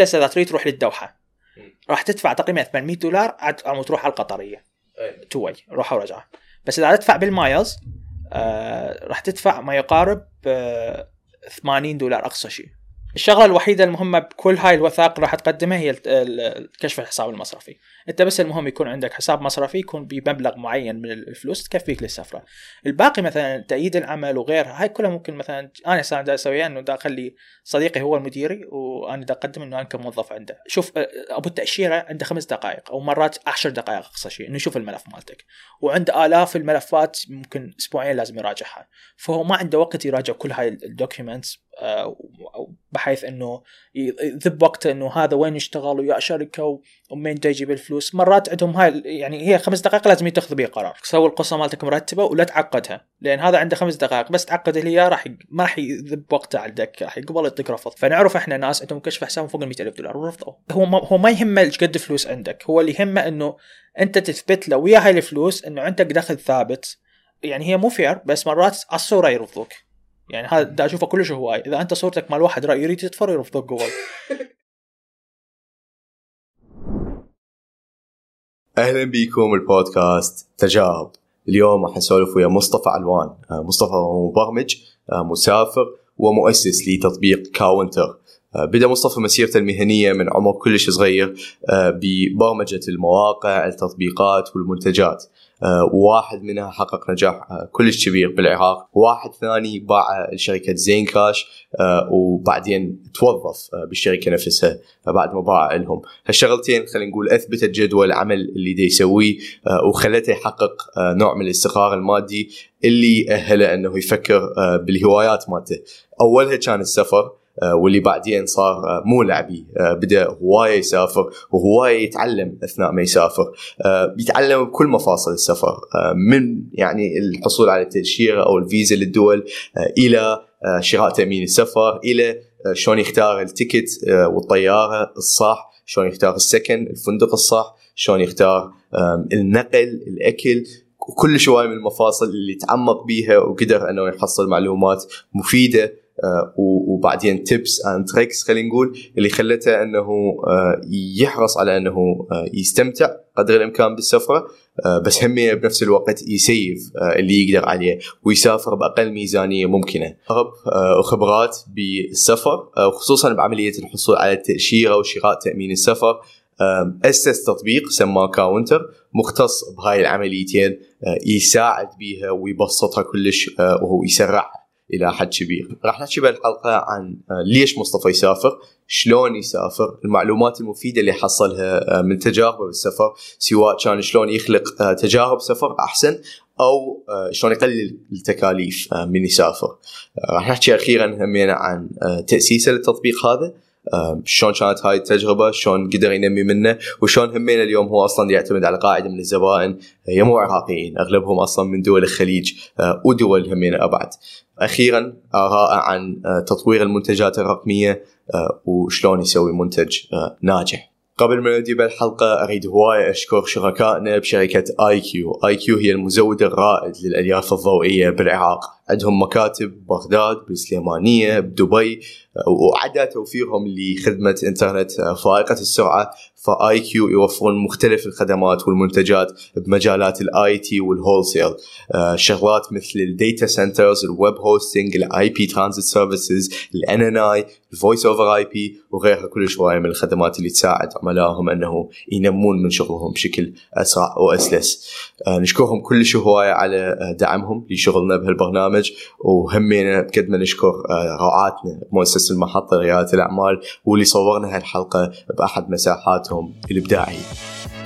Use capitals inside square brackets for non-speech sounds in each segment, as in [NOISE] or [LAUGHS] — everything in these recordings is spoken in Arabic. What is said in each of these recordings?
هسه اذا تريد تروح للدوحة. راح تدفع تقريبا 800 دولار عم تروح على القطرية. two way روحه ورجعه بس إذا تدفع بال miles آه راح تدفع ما يقارب آه 80 دولار أقصى شيء. الشغلة الوحيدة المهمة بكل هاي الوثائق راح تقدمها هي كشف الحساب المصرفي. انت بس المهم يكون عندك حساب مصرفي يكون بمبلغ معين من الفلوس تكفيك للسفرة. الباقي مثلا تأييد العمل وغيرها هاي كلها ممكن مثلا أنا هسه دا أسويها إنه دا أخلي صديقي هو المدير وأنا دا أقدم إنه أنا كموظف عنده. شوف أبو التأشيرة عنده خمس دقائق أو مرات عشر دقائق أقصى شيء إنه يشوف الملف مالتك. وعنده آلاف الملفات ممكن أسبوعين لازم يراجعها. فهو ما عنده وقت يراجع كل هاي ال documents بحيث إنه يذب وقته إنه هذا وين يشتغل ويا شركة ومين جاي يجيب الفلوس. مرات عندهم هاي يعني هي خمس دقائق لازم يتخذ بها قرار. سوي القصة مالتك مرتبه ولا تعقدها لأن هذا عنده خمس دقائق بس تعقد اللي راح ما راح يذب وقته على الدقة راح يقبل يعطيك رفض. فنعرف إحنا ناس عندهم كشف حساب فوق ال ألف دولار ورفضوا. هو ما هو ما يهمه قد فلوس عندك هو اللي يهمه إنه أنت تثبت له ويا هاي الفلوس إنه عندك دخل ثابت. يعني هي مو fair بس مرات على الصورة يرفضوك. يعني هذا دا أشوفه كلش هواي. إذا أنت صورتك مال واحد رايح يريد يتفر يرفضوك قبل أهلا بكم ل بودكاست تجارب. اليوم راح نسولف ويا مصطفى علوان آه، مصطفى هو مبرمج آه، مسافر ومؤسس لتطبيق كاونتر. آه، بدأ مصطفى مسيرته المهنية من عمر كلش صغير ببرمجة المواقع التطبيقات والمنتجات. آه، وواحد منها حقق نجاح آه، كلش كبير بالعراق. وواحد ثاني باع لشركه زين كاش آه، وبعدين توظف بالشركة نفسها بعد ما باع لهم. هالشغلتين خلينا نقول أثبتت جدوى العمل اللي دا يسويه وخلته يحقق نوع من الاستقرار المادي اللي أهله أنه يفكر بالهوايات مالته. أولها كان السفر واللي بعدين صار آه، مو لعبي آه، بدا هواية يسافر وهواية يتعلم أثناء ما يسافر. آه، بيتعلم بكل مفاصل السفر آه، من يعني الحصول على التأشيرة أو الفيزا للدول آه، إلى آه، شراء تأمين السفر إلى آه، شلون يختار التيكت آه، والطيارة الصح شلون يختار السكن الفندق الصح شلون يختار النقل الأكل وكل شوي من المفاصل اللي تعمق بيها وقدر إنه يحصل معلومات مفيدة. آه، وبعدين tips and tricks خلينا نقول اللي خلته إنه آه، يحرص على إنه آه، يستمتع قدر الإمكان بالسفرة آه، بس همينه بنفس الوقت ي save آه، اللي يقدر عليه ويسافر بأقل ميزانية ممكنة. آه، وخبرات بالسفر آه، وخصوصا بعملية الحصول على التأشيرة وشراء تأمين السفر أسس تطبيق سماه كاونتر مختص بهاي العمليتين آه، يساعد بيها ويبسطها كلش آه، وهو يسرعها إلى حد كبير. راح نحكي بهالحلقه عن آه، ليش مصطفى يسافر، شلون يسافر، المعلومات المفيدة اللي حصلها آه، من تجاربه بالسفر سواء كان شلون يخلق آه، تجارب سفر أحسن أو شلون يقلل التكاليف من يسافر. راح نحكي أخيرا همينا عن تأسيسه للتطبيق هذا شلون كانت هاي التجربة؟ شلون قدر ينمي منه؟ وشلون همين اليوم هو أصلا يعتمد على قاعدة من الزبائن هي مو عراقيين أغلبهم أصلا من دول الخليج آه، ودول همين أبعد. أخيرا آراء عن آه، تطوير المنتجات الرقمية آه، وشلون يسوي منتج ناجح. قبل ما نبدي بالحلقة أريد هواية أشكر شركائنا بشركة آي كيو. آي كيو هي المزود الرائد للألياف الضوئية بالعراق. عندهم مكاتب ببغداد بالسليمانية بدبي وعدا توفيرهم لخدمة إنترنت فائقة السرعة. فآي كيو يوفرون مختلف الخدمات والمنتجات بمجالات ال IT وال wholesale شغلات مثل ال data centers ال web hosting ال IP transit services ال NNI ال voice over IP وغيرها. كل شوية من الخدمات اللي تساعد عملائهم أنه ينمون من شغلهم بشكل أسرع واسلس آه، نشكرهم كلش هواية على آه، دعمهم لشغلنا بهالبرنامج. وهمينه بقد ما نشكر آه، رعاتنا بمؤسسه المحطة لريادة الأعمال واللي صورنا هالحلقة بأحد مساحاتهم. الابداعيه.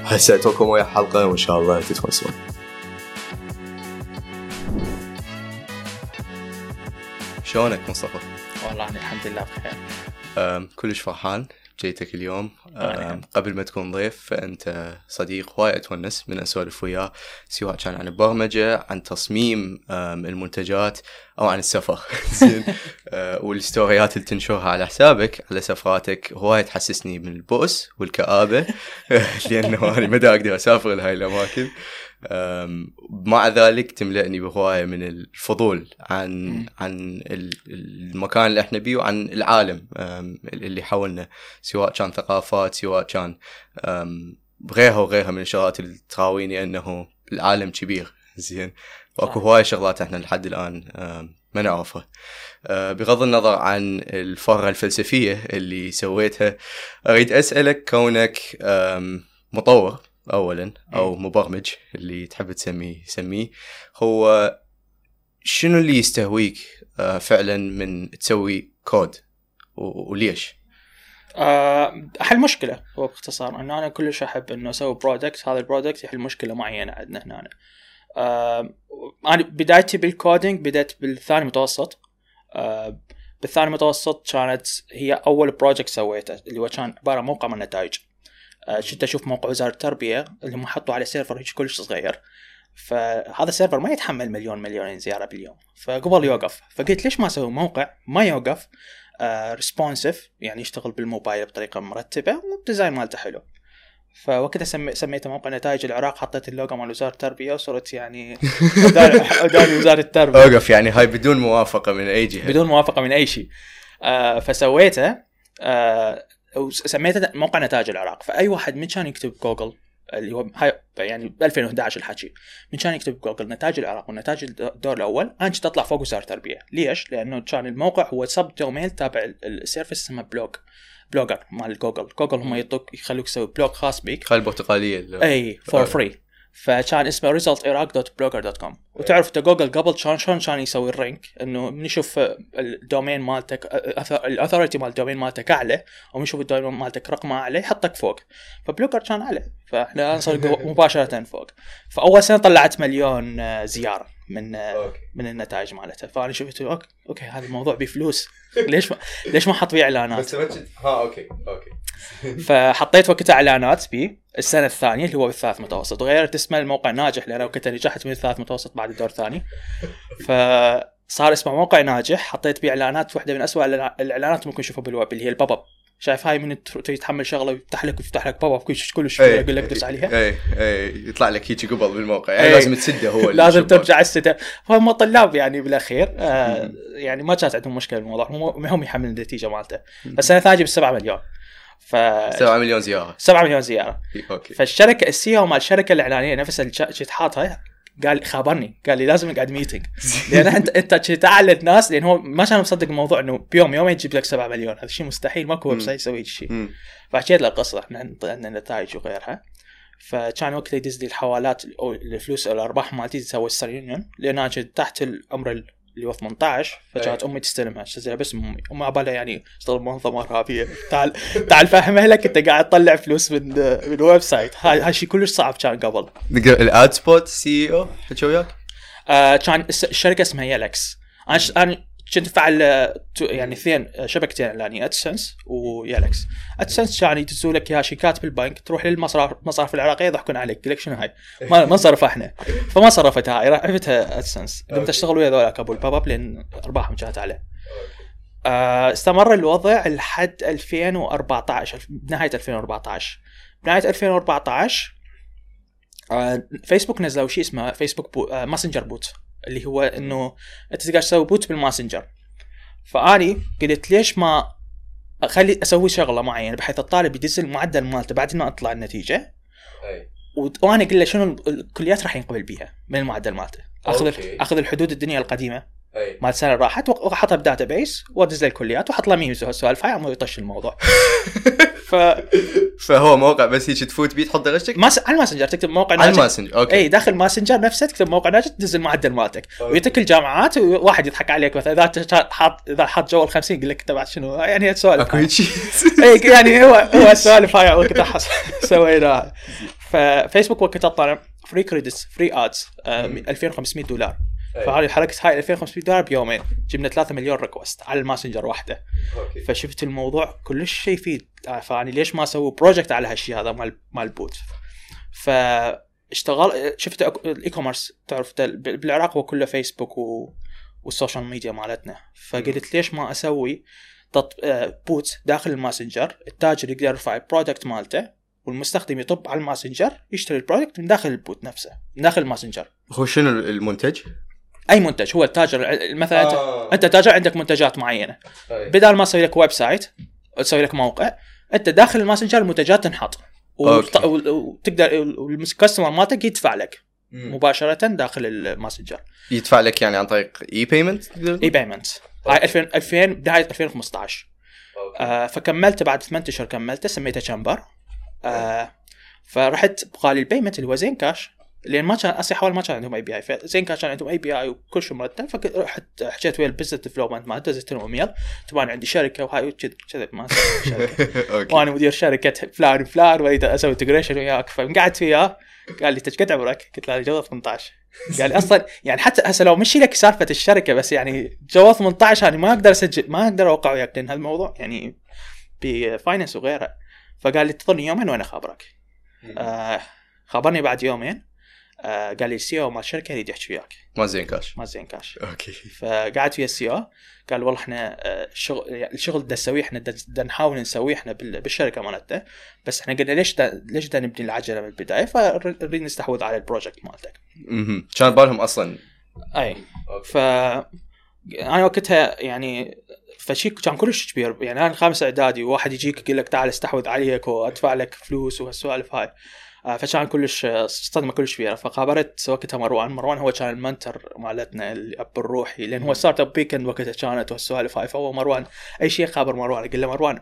هسه اترككم ويا الحلقة وإن شاء الله تتونسون. شلونك مصطفى؟ والله أنا الحمد لله بخير كلش فرحان جيتك اليوم. أنا أم، قبل ما تكون ضيف فأنت صديق هواي اتونس من أسولف وياه سواء كان عن البرمجة عن تصميم المنتجات أو عن السفر. [LAUGHS] زين. أه، والستوريات اللي تنشرها على حسابك على سفراتك هواي تحسسني من البؤس والكآبة. [LAUGHS] لأنه أنا ما دا أقدر أسافر لهاي الأماكن. مع ذلك تملأني بهواية من الفضول عن عن المكان اللي إحنا بيه وعن العالم اللي حولنا سواء كان ثقافات سواء كان غيرها وغيرها من الشغلات اللي تراويني أنه العالم كبير. [LAUGHS] زين؟ وأكو هواية شغلات إحنا لحد الآن ما نعرفها. أه، بغض النظر عن الفرة الفلسفية اللي سويتها أريد أسألك كونك مطور. أولا أو مبرمج اللي تحب تسميه سميه هو شنو اللي يستهويك أه، فعلا من تسوي كود؟ وليش؟ احل مشكلة هو باختصار إنه أنا كلش أحب إنه أسوي product هذا ال product يحل مشكلة معينة عندنا هنا. أنا بدايتي بال coding بدأت بالثاني متوسط. آه، بالثاني متوسط كانت هي أول project سويته اللي هو كان عبارة عن موقع من نتائج آه، كنت أشوف موقع وزارة التربية اللي هم حطوا على server هيك كلش صغير. فهذا ال server ما يتحمل مليون مليونين زيارة باليوم. فقبل يوقف. فقلت ليش ما أسوي موقع ما يوقف؟ responsive آه يعني يشتغل بالموبايل بطريقة مرتبة وال design مالته حلو. فوقتها سمي... سميته موقع نتائج العراق حطيت اللوجو مال وزارة التربية وصرت يعني [LAUGHS] قدام وزارة التربية. أوقف يعني هاي بدون موافقة من أي جهة. بدون موافقة من أي شيء. آه فسويته. آه وسميته موقع نتائج العراق. فأي واحد من كان يكتب جوجل اللي هو هاي يعني ب 2011 الحكي من كان يكتب جوجل نتائج العراق ونتائج الدور الأول أنا كنت أطلع فوق وزاره التربيه ليش؟ لأنه كان الموقع هو sub domain تابع ال service اسمه blog بلوجر مال جوجل. جوجل هم يعطوك يخلوك تسوي blog خاص بيك. هاي البرتقالية إي for free فكان اسمه result Iraq dot Blogger dot com وتعرف جوجل قبل شلون شلون كان يسوي ال rank؟ إنه من يشوف ال domain مالتك ال authority مال ال domain مالتك أعلى ومن يشوف ال domain مالتك رقمه أعلى يحطك فوق. فبلوجر كان أعلى. فإحنا [LAUGHS] نصير مباشرة فوق. فأول سنة طلعت مليون آه، زيارة من okay. من النتائج مالتها. فأنا شفت okay okay هذا الموضوع بفلوس. ليش ما ليش ما أحط فيه إعلانات؟ بس ها okay okay. [LAUGHS] فحطيت وقتها إعلانات بيه السنة الثانية اللي هو بالثالث متوسط. وغيرت اسمه الموقع ناجح لأن وقتها نجحت من الثالث متوسط بعد الدور الثاني. [LAUGHS] فصار اسمه موقع ناجح. حطيت بيه إعلانات واحدة من اسوء الإعلانات ممكن تشوفها بالويب اللي هي ال pop up. شايف هاي من تحمل شغلة ويفتح لك ويفتح لك pop up كل كل شوي يقول لك دوس عليها. اي اي يطلع لك هيك قبل بالموقع. يعني لازم تسده هو [LAUGHS] لازم ترجع السده فهم طلاب يعني بالأخير آه يعني ما كانت عندهم مشكلة بالموضوع. هم يحملون النتيجة مالته. بس أنا ثاجي بالسبعة مليون. ف 7 مليون زيارة. 7 مليون زيارة. okay. فالشركة ال CEO مال الشركة الإعلانية نفسها اللي كنت حاطها قال خابرني. قال لي لازم نقعد meeting [LAUGHS] لأن انت أنت تعلت ناس لأن هو ما كان مصدق الموضوع إنه بيوم يومين يجيب لك 7 مليون. هذا شيء مستحيل ماكو website يسوي شيء فحكيت له القصة إحنا عندنا نتائج وغيرها. فكان وقتها يدز لي الحوالات أو الفلوس أو الأرباح مالتي Western Union لأن أنا كنت تحت العمر اللي هو 18 فجات أمي تستلمها. اشتريها بس أمي أمي عبالها يعني اشتغل منظمة ارهابيه تعال تعال فهمها لك أنت قاعد تطلع فلوس من من ويب سايت. هاي هاي شيء كلش صعب كان قبل. الاد سبوت سي أو حكى وياك؟ آه كان الشركة اسمها يلكس أنا كنت افعل يعني اثنين شبكتين اعلانيه ادسنس ويالكس ادسنس يعني يدزوا لك إياها شيكات بالبنك تروح للمصرف المصارف العراقية يضحكون عليك يقول لك شنو هاي؟ ما ما إحنا. فما صرفتها هاي رفعتها ادسنس قمت اشتغل ويا ذولاك ابو الباب اب لأن ارباحهم كانت اعلى آه، استمر الوضع لحد 2014 بنهايه 2014 بنهاية 2014 آه، فيسبوك نزلوا شيء اسمه فيسبوك bot آه، ماسنجر bot اللي هو إنه أنت تقدر تسوي bot بالماسنجر. فأني قلت ليش ما أخلي أسوي شغلة معينة بحيث الطالب يدز المعدل مالته بعد ما اطلع النتيجة؟ وأنا أقول له شنو الكليات راح ينقبل بيها من المعدل مالته. أخذ okay. أخذ الحدود الدنيا القديمة مال السنة راحت وأحطها ب database وأدز له الكليات وأحط له memes سوالف. هاي يطش الموضوع. [LAUGHS] ف فهو موقع بس هيك تفوت بيه تحط درجتك ماس... على الماسنجر تكتب موقع ناجح على الماسنجر okay. إي داخل ماسنجر نفسه تكتب موقع ناجح تدز المعدل مالتك. ويعطيك الجامعات وواحد يضحك عليك مثلا إذا حاط إذا حاط جو ال 50 يقول لك تبع شنو؟ يعني سوالف. أكو [LAUGHS] إي يعني هو هو [LAUGHS] السوالف هاي وقتها سويناها. ففيسبوك وقتها طلع free credits free ads 2500 دولار. فهذه حرقت هاي 2500 دولار بيومين. جبنا 3 مليون request على الماسنجر واحدة. okay. فشفت الموضوع كلش شيء يفيد فاني ليش ما أسوي project على هالشيء هذا مال مال ال bot فاشتغل شفت ال e-commerce تعرف بالعراق هو كله فيسبوك و... وال social media مالتنا. فقلت ليش ما أسوي تط... bot داخل الماسنجر؟ التاجر يقدر يرفع ال product مالته والمستخدم يطب على الماسنجر يشتري ال product من داخل ال bot نفسه من داخل الماسنجر. هو شنو المنتج؟ أي منتج هو التاجر مثلا آه. أنت تاجر عندك منتجات معينة. طيب. بدل ما تسوي لك website تسوي لك موقع أنت داخل الماسنجر المنتجات تنحط. وتقدر ال customer مالتك يدفع لك مم. مباشرة داخل الماسنجر. يدفع لك يعني عن طريق e-payment e-payment هاي 2000 2000 بدايه 2015 آه فكملت بعد ثمان أشهر كملته سميته شامبر آه فرحت بقالي ال payment اللي هو زين كاش لأن ما كان أصلا حوالي ما كان عندهم API فزين كان عندهم API وكل شيء مرتب فرحت حكيت ويا ال business development مالته دزيت لهم ايميل طبعا عندي شركة وهاي كذا ماكو شركة. [LAUGHS] وأنا مدير شركة فلان فلان وأريد أسوي integration وياك. فقعدت وياه قال لي شقد عمرك؟ قلت له جوا 18 قال لي أصلا يعني حتى هسه لو مشي لك سالفة الشركة بس يعني جوا 18 أنا ما أقدر أسجل ما أقدر أوقع وياك لأن هذا الموضوع يعني ب finance وغيره. فقال لي انتظرني يومين وأنا خابرك. آه خابرني بعد يومين. آه قال لي ال CEO مال الشركة يريد يحكي وياك. مال زين كاش. مال زين كاش. okay. فقعدت ويا ال CEO قال والله إحنا الشغل آه، الشغل ده نسويه إحنا دا نحاول نسويه إحنا بالشركة مالتنا. بس إحنا قلنا ليش دا ليش دا نبني العجلة من البداية؟ فنريد نستحوذ على ال project مالتك. أها كان بالهم أصلا. أي. ف أنا وقتها يعني فشي كان كلش كبير. يعني أنا خامس إعدادي وواحد يجيك يقول لك تعال استحوذ عليك وأدفع لك فلوس وهالسوالف هاي. فكان كلش صدمه كلش كبيره فخابرت وقتها مروان. مروان هو كان ال mentor مالتنا الاب الروحي لأن هو Startup Weekend وقتها كانت والسوالف هاي. فهو مروان أي شيء خابر مروان قال له مروان.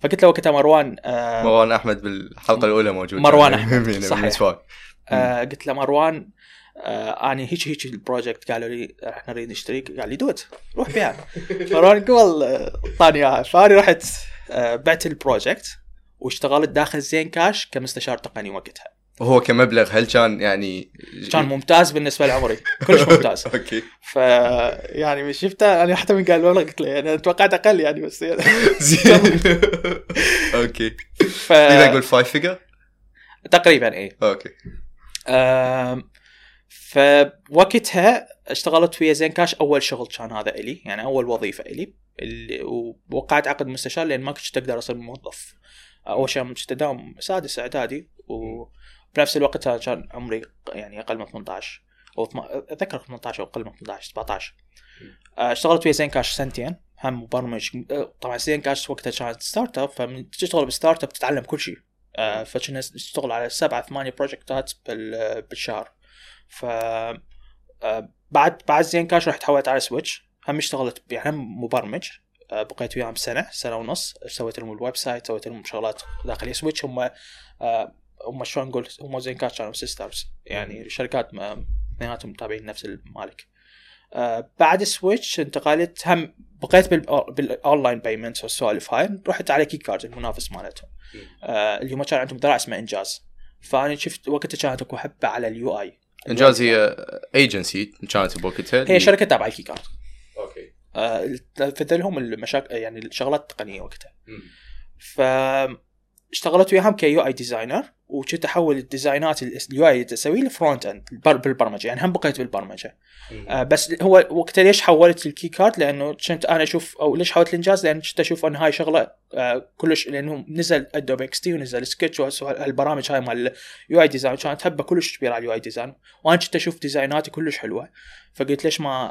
فقلت له وقتها مروان آه مروان أحمد بالحلقة الأولى موجود. مروان أحمد صحيح. آه قلت له مروان آه أنا هيك هيك ال project قالوا لي إحنا نريد نشتري قال لي do it روح بيع. [LAUGHS] مروان قبل اعطاني اياها فاني رحت آه بعت ال project. واشتغلت داخل زين كاش كمستشار تقني وقتها. وهو كمبلغ هل كان يعني كان ممتاز بالنسبة لعمري. كلش [LAUGHS] ممتاز. okay. ف يعني شفته أنا حتى من قال والله قلت له يعني توقعت أقل يعني بس يعني [LAUGHS] زين. [LAUGHS] okay. ف اذا أقول five figure تقريبا اي okay. فوقتها اشتغلت ويا زين كاش أول شغل كان هذا إلي يعني أول وظيفة إلي اللي ووقعت عقد مستشار لأن ما كنت تقدر أصير موظف. أول شيء تداوم سادس إعدادي وبنفس الوقت كان عمري يعني أقل من 18 أو أتذكر 18 أو أقل من 18 17 آه، اشتغلت ويا زين كاش سنتين هم مبرمج آه، طبعا زين كاش وقتها كانت startup فمن تشتغل ب startup تتعلم كل شيء. آه، فكنا نشتغل على سبعة ثمانية project ات بالشهر. ف بعد بعد زين كاش رحت حولت على سويتش هم اشتغلت يعني هم مبرمج. بقيت وياهم سنة سنة ونص سويت لهم ال website سويت لهم شغلات داخل سويتش هم آه، هم شلون نقول هم زين كاش كانوا sisters يعني شركات اثنيناتهم تابعين نفس المالك آه، بعد سويتش انتقلت هم بقيت بال online payment والسوالف هاي رحت على كي كارد المنافس مالتهم. اللي هم كان عندهم ذراع اسمه إنجاز. فأنا شفت وقتها كانت أكو هبة على ال UI إنجاز هي ايجنسي كانت بوقتها هي شركة تابعة كي كارد okay لهم المشاكل يعني الشغلات التقنية وقتها. ف اشتغلت وياهم ك UI designer. وكنت أحول ال design ات ال UI اسويه ل front end بالبرمجة. يعني هم بقيت بالبرمجة. آه بس هو وقتها ليش حولت الكي كارد لأنه كنت أنا أشوف أو ليش حولت الإنجاز؟ لأن كنت أشوف إن هاي شغلة آه كلش لأنه نزل Adobe XD ونزل سكتش وهالبرامج هاي مال ال UI design. كانت هبة كلش كبيرة على ال UI design. وأنا كنت أشوف design اتي كلش حلوة. فقلت ليش ما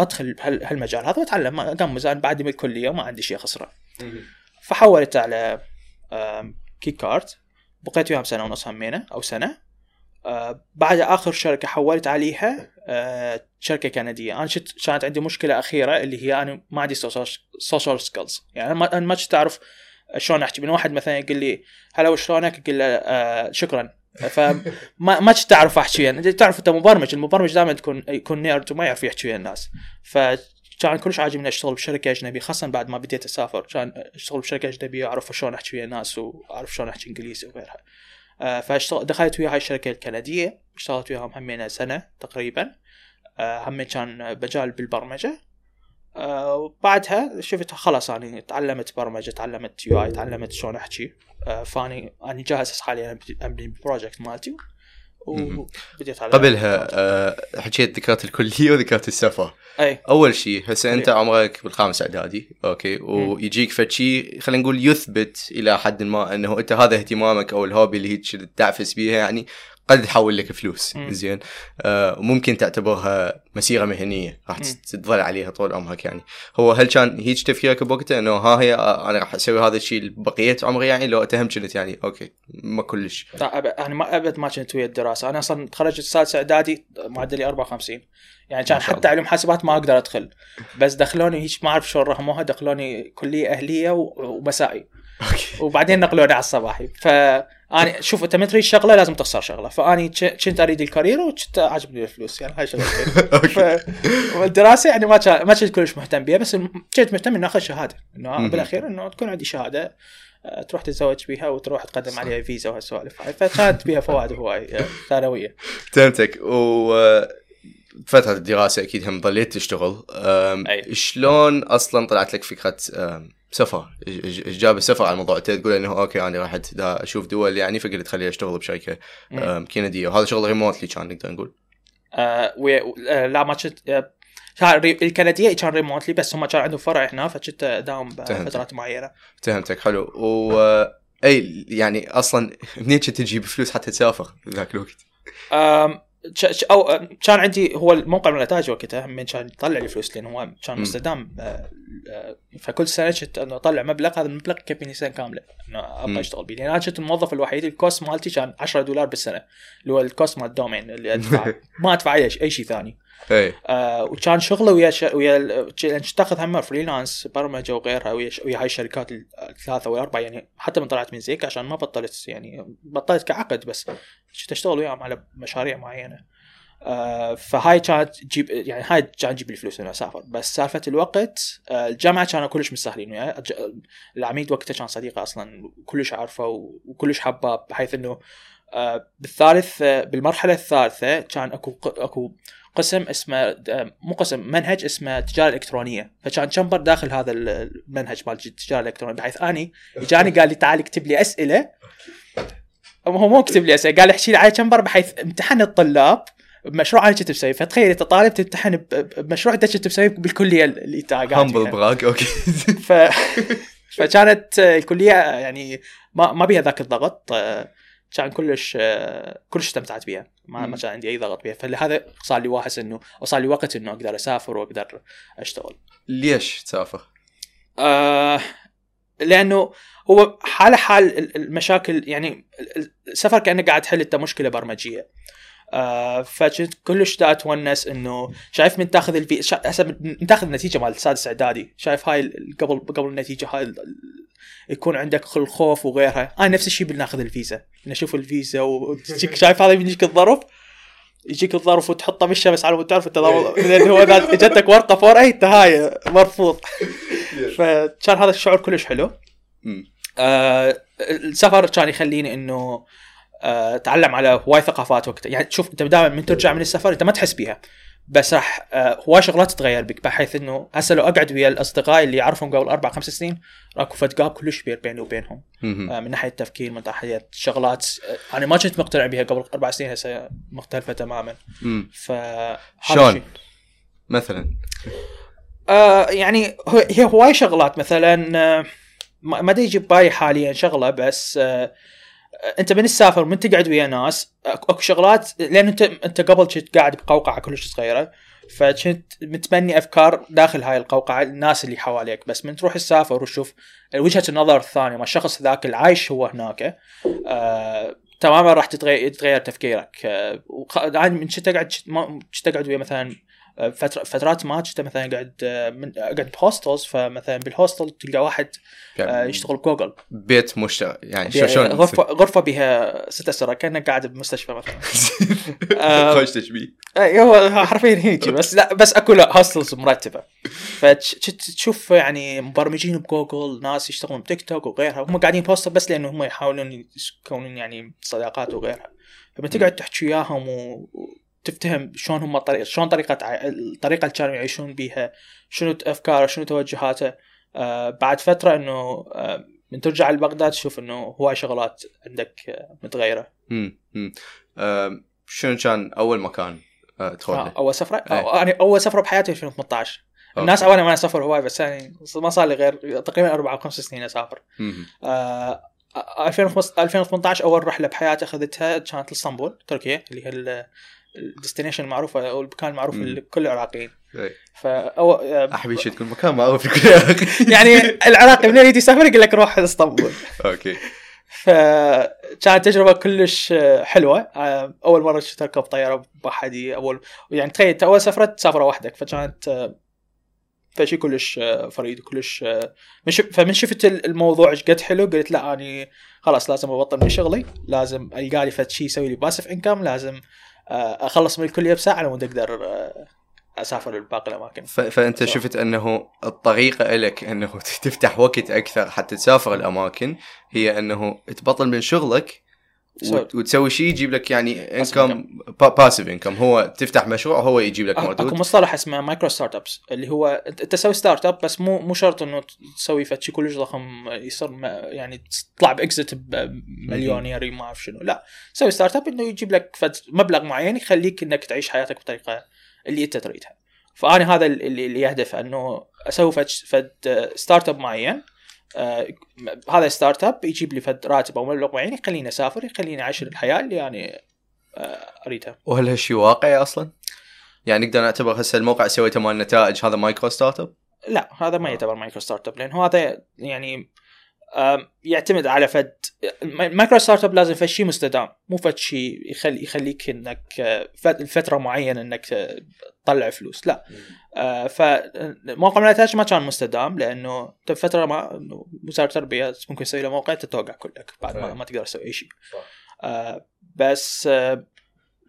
أدخل بهالمجال هذا وأتعلم؟ اقمز أنا بعد من الكلية وما عندي شيء أخسره. فحولت على كي كارد بقيت وياهم سنة ونص همينة أو سنة. آه بعد آخر شركة حولت عليها آه شركة كندية. أنا شت كانت عندي مشكلة أخيرة اللي هي أنا ما عندي social skills يعني أنا ما كنت أعرف شلون أحكي. من واحد مثلا يقول لي هلا وشلونك أقول له آه شكرا. فما ما كنت أعرف أحكي يعني تعرف أنت مبرمج. المبرمج دائما تكون يكون nerd وما يعرف يحكي ويا الناس. ف كان كلش عاجبني أشتغل بشركة أجنبية خاصه بعد ما بديت أسافر. كان أشتغل بشركة أجنبية واعرف شلون أحكي ويا الناس وأعرف شلون أحكي إنجليزي وغيرها. آه فاشتغل دخلت ويا هاي الشركة الكندية. اشتغلت وياهم همين سنة تقريبا. آه هم كان مجال بالبرمجة. آه وبعدها شفت خلاص أنا تعلمت برمجة تعلمت UI تعلمت شلون أحكي. فاني أنا جاهز حاليا أبني ال project مالتي. وبديت على قبلها آه حكيت ذكرت الكلية وذكرت السفر. أي. أول شيء هسه أنت عمرك بالخامس إعدادي. okay. ويجيك فد شيء خلينا نقول يثبت إلى حد ما إنه أنت هذا اهتمامك أو ال hobby اللي هيك تعفس بيها يعني. قد تحول لك فلوس. زين. آه ممكن تعتبرها مسيرة مهنية. راح تظل عليها طول عمرك يعني. هو هل كان هيك تفكيرك بوقته إنه ها هي آه، أنا راح أسوي هذا الشيء بقيه عمري يعني؟ لو اتهم كنت يعني أوكي ما كلش. لا أنا ما أبد ما كنت ويا الدراسة. أنا أصلا تخرجت السادسه إعدادي معدلي 54 يعني كان حتى علوم حاسبات ما أقدر أدخل. بس دخلوني هيك ما أعرف شلون رهموها دخلوني كلية أهلية ومسائي. وبعدين نقلوني على الصباحي. ف أنا شوف أنت من تريد شغلة لازم تخسر شغلة. فأني كنت أريد الكارير وكنت عاجبني الفلوس. يعني هاي شغلة. [LAUGHS] والدراسة يعني ما ما كنت كلش مهتم بها بس كنت مهتم إني آخذ شهادة. إنه بالأخير إنه تكون عندي شهادة آه، تروح تتزوج بها وتروح تقدم عليها فيزا وهالسوالف هاي. فكانت بها فوائد هواي آه، ثانوية. فهمتك. و فترة الدراسة أكيد هم ضليت تشتغل. شلون أصلا طلعت لك فكرة سفر. إيش جاب السفر على الموضوع؟ انت تقول إنه okay أنا رحت أشوف دول يعني فقلت خليني أشتغل بشركة كندية. وهذا شغل remotely كان نقدر نقول. آه آه لا ما كنت آه الكندية كان remotely بس هم كان عندهم فرع هنا فكنت اداوم بفترات معينة. فهمتك حلو. و اي يعني أصلا منين كنت تجيب فلوس حتى تسافر ذاك الوقت؟ أو كان عندي هو الموقع من النتائج وقتها من كان يطلع لي فلوس لأن هو كان مستدام آه، آه، فكل سنة كنت انه أطلع مبلغ هذا المبلغ يكفيني سنة كاملة انه أبغى أشتغل به لأن أنا كنت الموظف الوحيد ال cost مالتي كان 10 دولار بالسنة اللي هو ال cost مال ال domain اللي أدفع. [LAUGHS] ما أدفع أي شيء ثاني. اي آه وكان شغله ويا ش... ويا تاخذ هم freelance برمجة وغيرها ويا, ش... ويا هاي الشركات الثلاثة والاربعه يعني حتى من طلعت من زين كاش ما بطلت يعني بطلت كعقد بس. كنت اشتغل وياهم على مشاريع معينة. آه فهاي كانت تجيب يعني هاي كانت تجيب لي فلوس اني أسافر. بس سالفة الوقت آه الجامعة كانوا كلش مستاهلين وياي. العميد وقتها كان صديقه أصلا كلش عارفه وكلش حبه بحيث إنه آه بالثالث آه بالمرحلة الثالثة كان أكو أكو قسم اسمه مو قسم منهج اسمه تجارة إلكترونية. فكان شمبر داخل هذا المنهج مال التجاره الالكترونيه بحيث أني اجاني قال لي تعال اكتب لي أسئلة. هو مو كتب لي أسئلة قال احكي لي على شمبر بحيث امتحن الطلاب بمشروع أنا كنت مسوي فتخيل انت طالب تمتحن بمشروع انت كنت مسوي بالكلية اللي انت قاعد humble brag okay. ف [LAUGHS] فكانت الكلية يعني ما ما بيها ذاك الضغط كان كلش كلش استمتعت بها ما ما كان عندي أي ضغط بها فلهذا صار لي واحس انه وصار لي وقت إنه أقدر أسافر وأقدر أشتغل. ليش تسافر؟ آه لأنه هو حاله حال المشاكل يعني السفر كأنه قاعد تحل إنت مشكلة برمجية. آه فكنت كلش دا اتونس إنه شايف من تاخذ الفي هسه من تاخذ النتيجة مال السادس إعدادي. شايف هاي قبل قبل النتيجة هاي يكون عندك الخوف وغيرها. أنا نفس الشيء بناخذ الفيزا. نشوف الفيزا وتجيك [LAUGHS] شايف هذا يجيك الظرف؟ يجيك الظرف وتحطه بالشمس على مود تعرف انت لأن هو اجتك ورقة A four اي أنت هاي مرفوض. فكان هذا الشعور كلش حلو. آه السفر كان يخليني إنه آه، تعلم على هواي ثقافات وقتها. يعني شوف أنت دائما من ترجع من السفر أنت ما تحس بيها. بس راح آه، هواي شغلات تتغير بك بحيث إنه هسه لو أقعد ويا الأصدقاء اللي اعرفهم قبل أربع خمس سنين راكو فد جاب كلش كبير بيني وبينهم. آه، من ناحية التفكير من ناحية شغلات أنا ما كنت مقتنع بها قبل أربع سنين هسه مختلفة تماما. ف شلون؟ مثلا. آه يعني هي هواي شغلات مثلا آه ما ادري يجي ببالي حاليا شغلة بس آه انت من تسافر من تقعد ويا ناس اكو شغلات لأن انت انت قبل كنت قاعد بقوقعة كلش صغيرة فكنت متبني أفكار داخل هاي القوقعة الناس اللي حواليك بس. من تروح تسافر وتشوف وجهة النظر الثانية ما الشخص ذاك العايش هو هناك آه تماما راح تتغير تفكيرك. آه من كنت تقعد كنت تقعد ويا مثلا فترات ما كنت مثلا قاعد من قاعد ب hostels فمثلا بال hostel تلقى واحد يعني يشتغل بجوجل. بيت مشترك يعني شلون غرفه غرفة بها ست أسرة كأنك قاعد بمستشفى مثلا. [LAUGHS] خوش تشبيه. اي هو حرفيا هيك [LAUGHS] بس لا بس أكو لا hostels مرتبة. فتشوف يعني مبرمجين بجوجل ناس يشتغلون بتيك توك وغيرها هم قاعدين ب hostel بس لأنه هم يحاولون يكونون يعني صداقات وغيرها. فلما تقعد تحكي وياهم و... تفتهم شلون هم طريقة شلون طريقة الطريقة اللي كانوا يعيشون بيها شنو أفكاره شنو توجهاته. آه بعد فترة إنه آه من ترجع لبغداد تشوف إنه هواي شغلات عندك آه متغيرة. امم آه شنو كان أول مكان آه، تدخل له؟ أول سفرة؟ أنا يعني أول سفرة بحياتي 2018 الناس أولا ما اسافر هواي بس يعني ما صار لي غير تقريبا أربع أو خمس سنين أسافر. آه 2018 أول رحلة بحياتي أخذتها كانت لإسطنبول تركيا اللي هي ال destination المعروفه أو المكان المعروف لكل العراقيين. فأو... أحب شيء تكون مكان معروف لكل العراقيين. يعني العراقي من يجي يسافر يقول لك روح اسطنبول. أوكي. فكانت تجربة كلش حلوة أول مرة تركب طيارة وحدي أول يعني تخيل أول سفرة تسافر وحدك فكانت فشي كلش آه، فريد وكلش آه، فمن شفت الموضوع إيش قد حلو قلت لا أني خلاص لازم أبطل من شغلي لازم ألقى لي فد شيء يسوي لي passive income لازم آه، أخلص من الكليه بساعه على مود أقدر أسافر لباقي الأماكن فأنت so. شفت أنه الطريقة لك أنه [LAUGHS] تفتح وقت أكثر حتى تسافر الأماكن هي أنه تبطل من شغلك وتسوي شيء يجيب لك يعني انكم passive income هو تفتح مشروع هو يجيب لك موجود أكو مصطلح اسمه micro startups اللي هو انت تسوي startup بس مو مو شرط إنه تسوي شيء كلش ضخم يصير يعني تطلع ب exit مليونير ما أعرف شنو. لا تسوي startup إنه يجيب لك فد مبلغ معين يخليك إنك تعيش حياتك بطريقة اللي أنت تريدها. فأنا هذا اللي, اللي يهدف إنه أسوي فد, فد startup معين آه هذا startup يجيب لي فد راتب أو مبلغ معين يخليني أسافر يخليني أعيش الحياة اللي يعني آه أريدها. وهل هالشيء واقعي أصلا؟ يعني نقدر نعتبر هسه الموقع سويته مال نتائج هذا micro startup؟ لا هذا ما. يعتبر micro startup لأن هذا يعني يعتمد على فد micro startup لازم فد شيء مستدام مو فد شيء يخلي يخليك إنك آه، فتره معينة إنك تطلع فلوس لا. آه فموقع من النتائج ما كان مستدام لأنه فترة ما وزارة التربية ممكن تسوي له موقع تتوقع كلك بعد ما, ما تقدر تسوي أي شيء آه بس آه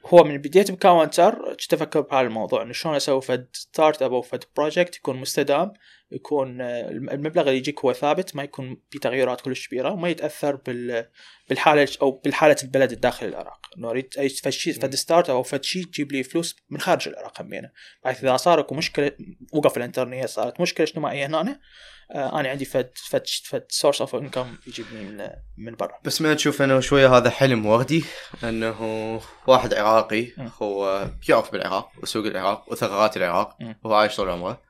هو من بديت بكاونتر كنت أفكر بهذا الموضوع إنه شلون أسوي فد startup أو فد project يكون مستدام يكون آه، المبلغ اللي يجيك هو ثابت ما يكون في تغيرات كلش كبيرة وما يتأثر بال بالحالة أو بالحالة البلد الداخل العراق. إنه أريد أي فد شيء فد startup أو فد شيء تجيب لي فلوس من خارج العراق همينة. بحيث إذا صار أكو مشكلة وقف الإنترنت صارت مشكلة اجتماعيه هنا آه أنا عندي فد فد فد source of income يجيبني من من برا. بس ما تشوف إنه شوية هذا حلم وردي إنه واحد عراقي هو يعرف بالعراق وسوق العراق وثغرات العراق وهو عايش طول عمره.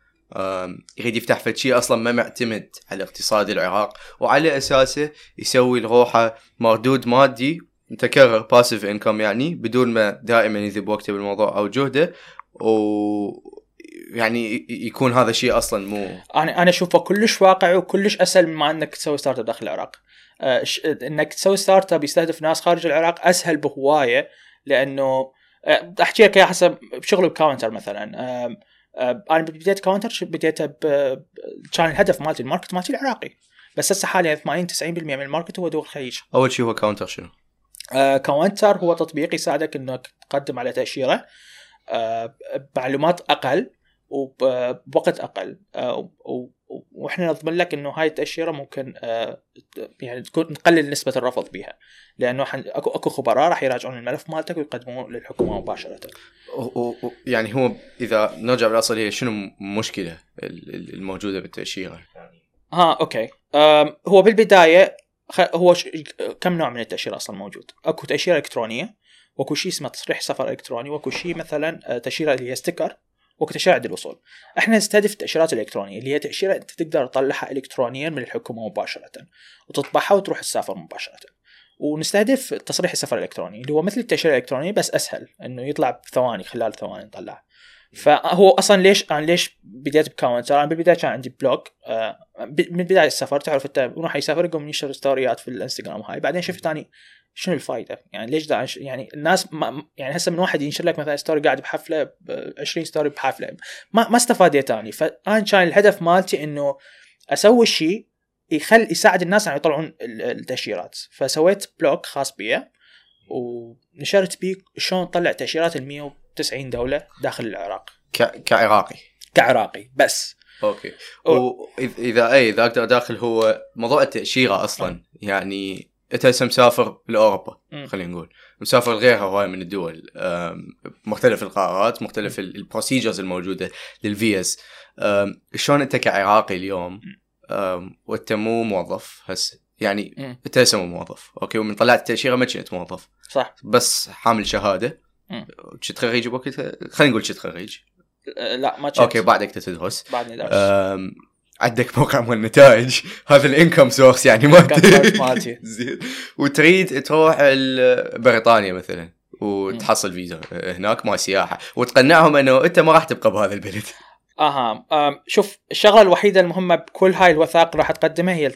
يريد يفتح فد شيء أصلا ما معتمد على اقتصاد العراق وعلى أساسه يسوي لروحه مردود مادي متكرر باسيف انكم يعني بدون ما دائما يذب وقته بالموضوع أو جهده و يعني يكون هذا الشيء أصلا مو أنا أنا أشوفه كلش واقعي وكلش أسهل مما إنك تسوي startup داخل العراق. أه إنك تسوي startup يستهدف ناس خارج العراق أسهل بهواية لأنه أه احكي لك حسب شغل بكاونتر مثلا. أنا بديت كاونتر بديته كان الهدف مالتي ال market مالتي العراقي بس هسه حاليا 80 90% من ال market هو دول الخليج أول شيء هو كاونتر شنو؟ آه كاونتر هو تطبيق يساعدك انك تقدم على تأشيرة آه بمعلومات أقل وبوقت أقل آه، وإحنا نضمن لك إنه هاي التأشيرة ممكن آه، يعني تكون نقلل نسبة الرفض بها لأنه اكو أكو خبراء راح يراجعون الملف مالتك ويقدموه للحكومة مباشرة. يعني هو إذا نرجع بالأصل هي شنو المشكلة الموجودة بالتأشيرة؟ ها أوكي هو بالبداية هو كم نوع من التأشيرة أصلا موجود؟ أكو تأشيرة إلكترونية وأكو شيء اسمه تصريح سفر إلكتروني وأكو شيء مثلا آه، تأشيرة اللي هي sticker وقت عند الوصول. إحنا نستهدف التأشيرات الإلكترونية اللي هي تأشيرة أنت تقدر تطلعها الكترونيا من الحكومة مباشرة وتطبعها وتروح تسافر مباشرة. ونستهدف تصريح السفر الإلكتروني اللي هو مثل التأشيرة الإلكترونية بس أسهل إنه يطلع بثواني خلال ثواني نطلعه فهو أصلا ليش أنا ليش بديت بكاونتر أنا بالبدايه كان عندي blog آه، من بداية السفر تعرف أنت راح يسافر يقوم ينشر story ات في الإنستغرام هاي بعدين شفت اني شنو الفائده؟ يعني ليش دا يعني الناس ما يعني هسه من واحد ينشر لك مثلا story قاعد بحفلة ب 20 story بحفلة ما ما استفاديت اني فانا كان الهدف مالتي إنه أسوي شيء يخل يساعد الناس يعني يطلعون التأشيرات. فسويت blog خاص بي ونشرت بيه شلون نطلع تأشيرات ال 190 دولة داخل العراق. ك... كعراقي. كعراقي بس. أوكي. وإذا اي إذا أقدر داخل هو موضوع التأشيرة أصلا. يعني إنت هسه مسافر لأوروبا خلينا نقول. مسافر لغيرها هواي من الدول مختلف القرارات مختلف ال procedures الموجودة للفيز. شلون أنت كعراقي اليوم وأنت مو موظف هسه؟ يعني أنت هسه مو موظف أوكي؟ ومن طلعت التاشيره ما كنت موظف. صح. بس حامل شهادة. كنت خريج بوقتها؟ خلينا نقول كنت خريج. أه، لا ما كنت. أوكي بعدك تدرس. بعدني درس عندك موقع مال النتائج هذا ال income source يعني مالتي. [LAUGHS] زين. وتريد تروح بريطانيا مثلا وتحصل فيزا هناك مال سياحة. وتقنعهم إنه أنت ما راح تبقى بهذا البلد. آها أم، شوف الشغلة الوحيدة المهمة بكل هاي الوثائق راح تقدمها هي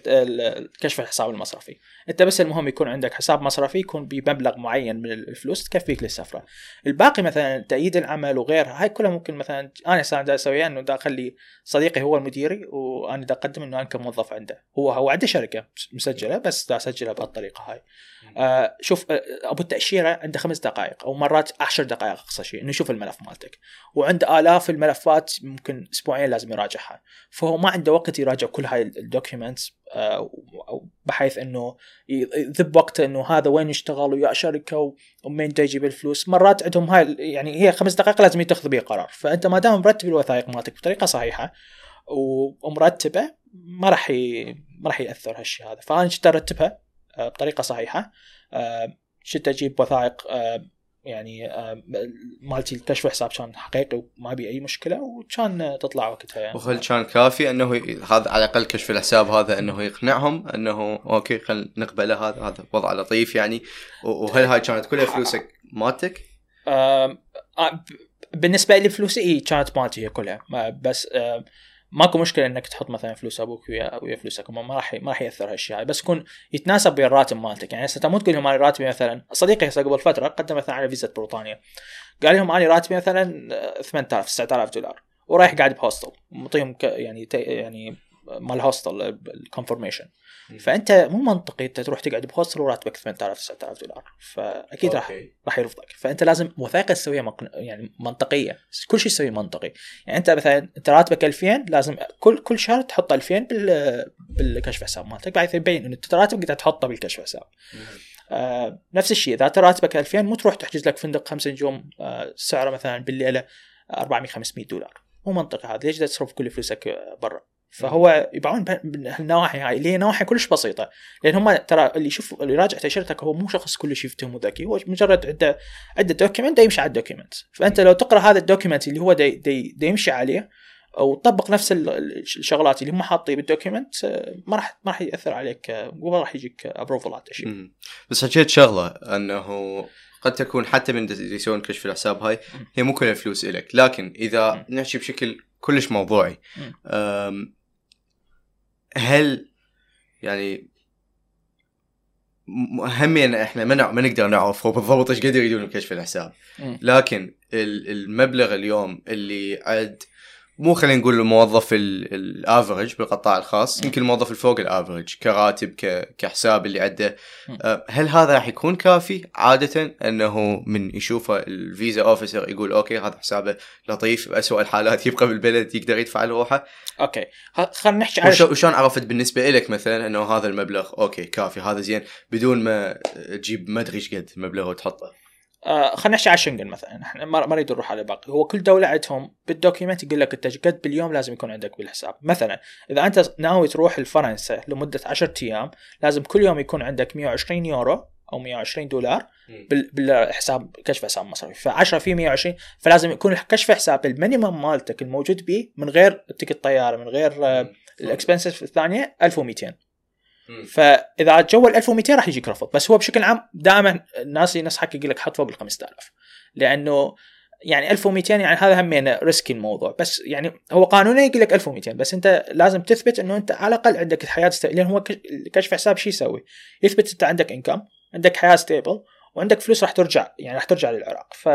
كشف الحساب المصرفي. أنت بس المهم يكون عندك حساب مصرفي يكون بمبلغ معين من الفلوس تكفيك للسفرة. الباقي مثلا تأييد العمل وغيرها هاي كلها ممكن مثلا أنا دا أسويها إنه دا أخلي صديقي هو المديري وأنا دا أقدم إنه أنا كموظف عنده. هو هو عنده شركة مسجلة بس دا أسجلها بهالطريقه هاي. آه شوف آه، أبو التأشيرة عنده خمس دقائق أو مرات عشر دقائق أقصى شيء إنه يشوف الملف مالتك. وعنده آلاف الملفات ممكن أسبوعين لازم يراجعها. فهو ما عنده وقت يراجع كل هاي ال documents بحيث إنه يذب وقته إنه هذا وين يشتغل ويا شركة ومين دا يجيب الفلوس. مرات عندهم هاي يعني هي خمس دقائق لازم يتخذ بيه قرار. فأنت ما دام مرتب الوثائق مالتك بطريقة صحيحة ومرتبه ما راح ي... ما راح يأثر هالشيء هذا. فأنا كنت أرتبها آه، بطريقة صحيحة. آه، كنت أجيب وثائق آه، يعني مالتي الكشف حساب كان حقيقي وما بي أي مشكلة وكان تطلع وقتها يعني. وهل كان كافي إنه هذا على الأقل كشف الحساب هذا إنه يقنعهم إنه أوكي خل نقبله هذا هذا وضع لطيف يعني. وهل هاي كانت كلها فلوسك مالتك؟ بالنسبة لي فلوسي إيه كانت مالتي هي كلها. بس ماكو مشكلة إنك تحط مثلا فلوس أبوك ويا ويا فلوسك ما راح ما راح يأثر هالشيء. بس يكون يتناسب ويا الراتب مالتك. يعني هسه مو تقول لهم أنا راتبي مثلا. صديقي هسه قبل فترة قدم مثلا على فيزا بريطانيا. قال لهم أنا راتبي مثلا آه، 8000 9000 دولار. ورايح قاعد بهوستل. معطيهم يعني يعني مال هوستل ال confirmation فأنت مو منطقي أنت تروح تقعد بهوستل وراتبك 8000 9000 دولار. فأكيد راح. راح يرفضك. فأنت لازم وثائق تسويها مقن... يعني منطقية. كل شيء تسويه منطقي. يعني أنت مثلا أنت راتبك 2000 لازم كل كل شهر تحط 2000 بال بالكشف حساب مالتك. بعد يبين انه أنت راتبك قاعد تحطه بالكشف حساب. آه نفس الشيء إذا أنت راتبك 2000 مو تروح تحجز لك فندق خمس نجوم آه سعره مثلا بالليلة 400 500 دولار. مو منطقي هذا. ليش تصرف كل فلوسك آه، برا. فهو يبيعون بهالنواحي هاي اللي هي نواحي كلش بسيطة. لأن هم ترى اللي يشوف اللي يراجع تاشيرتك هو مو شخص كلش يفتهم وذكي هو مجرد عنده عنده document يمشي على ال document فأنت لو تقرأ هذا ال document اللي هو دي, دي, دي يمشي عليه وتطبق نفس ال- ال- الشغلات اللي هم حاطين بال document آه، ما راح ما راح يأثر عليك آه، وما راح يجيك approval ات شيء. بس حكيت شغلة أنه قد تكون حتى من يسوون كشف الحساب هاي هي مو كل الفلوس إلك. لكن إذا نحكي بشكل كلش موضوعي هل يعني همين إحنا ما ما نقدر نعرف هو بالضبط إيش قد يريدون بكشف الحساب مم. لكن ال- المبلغ اليوم اللي عد مو خلينا نقول الموظف ال- average بالقطاع الخاص مم. يمكن الموظف الفوق ال average كراتب ك- كحساب اللي عنده. أه، هل هذا راح يكون كافي؟ عادة أنه من يشوفه ال visa officer يقول okay هذا حسابه لطيف باسوء الحالات يبقى بالبلد يقدر يدفع لروحه. Okay. خلينا نحكي على وشلون عرفت بالنسبة لك مثلا أنه هذا المبلغ okay كافي هذا زين بدون ما تجيب ما أدري إيش قد مبلغ وتحطه. آه خلينا نحكي على شنغن مثلا. إحنا ما نريد نروح على باقي. هو كل دولة عندهم بال document يقول لك إيش قد باليوم لازم يكون عندك بالحساب. مثلا إذا أنت ناوي تروح لفرنسا لمدة 10 أيام لازم كل يوم يكون عندك 120 يورو أو 120 دولار بال- بالحساب كشف حساب مصرفي. ف 10 في 120 فلازم يكون كشف حساب ال minimum مالتك الموجود به من غير ticket طيارة من غير آه، ال expenses الثانية 1200 مم. فإذا جو ال 1200 راح يجيك رفض. بس هو بشكل عام دائما الناس ينصحك يقول لك حط فوق ال 5000 لأنه يعني 1200 يعني هذا همين risky الموضوع. بس يعني هو قانونا يقول لك 1200 بس أنت لازم تثبت إنه أنت على الأقل عندك حياه ست... لأن هو كش- كشف حساب شو يسوي؟ يثبت أنت عندك income عندك حياة stable وعندك فلوس راح ترجع يعني راح ترجع للعراق. ف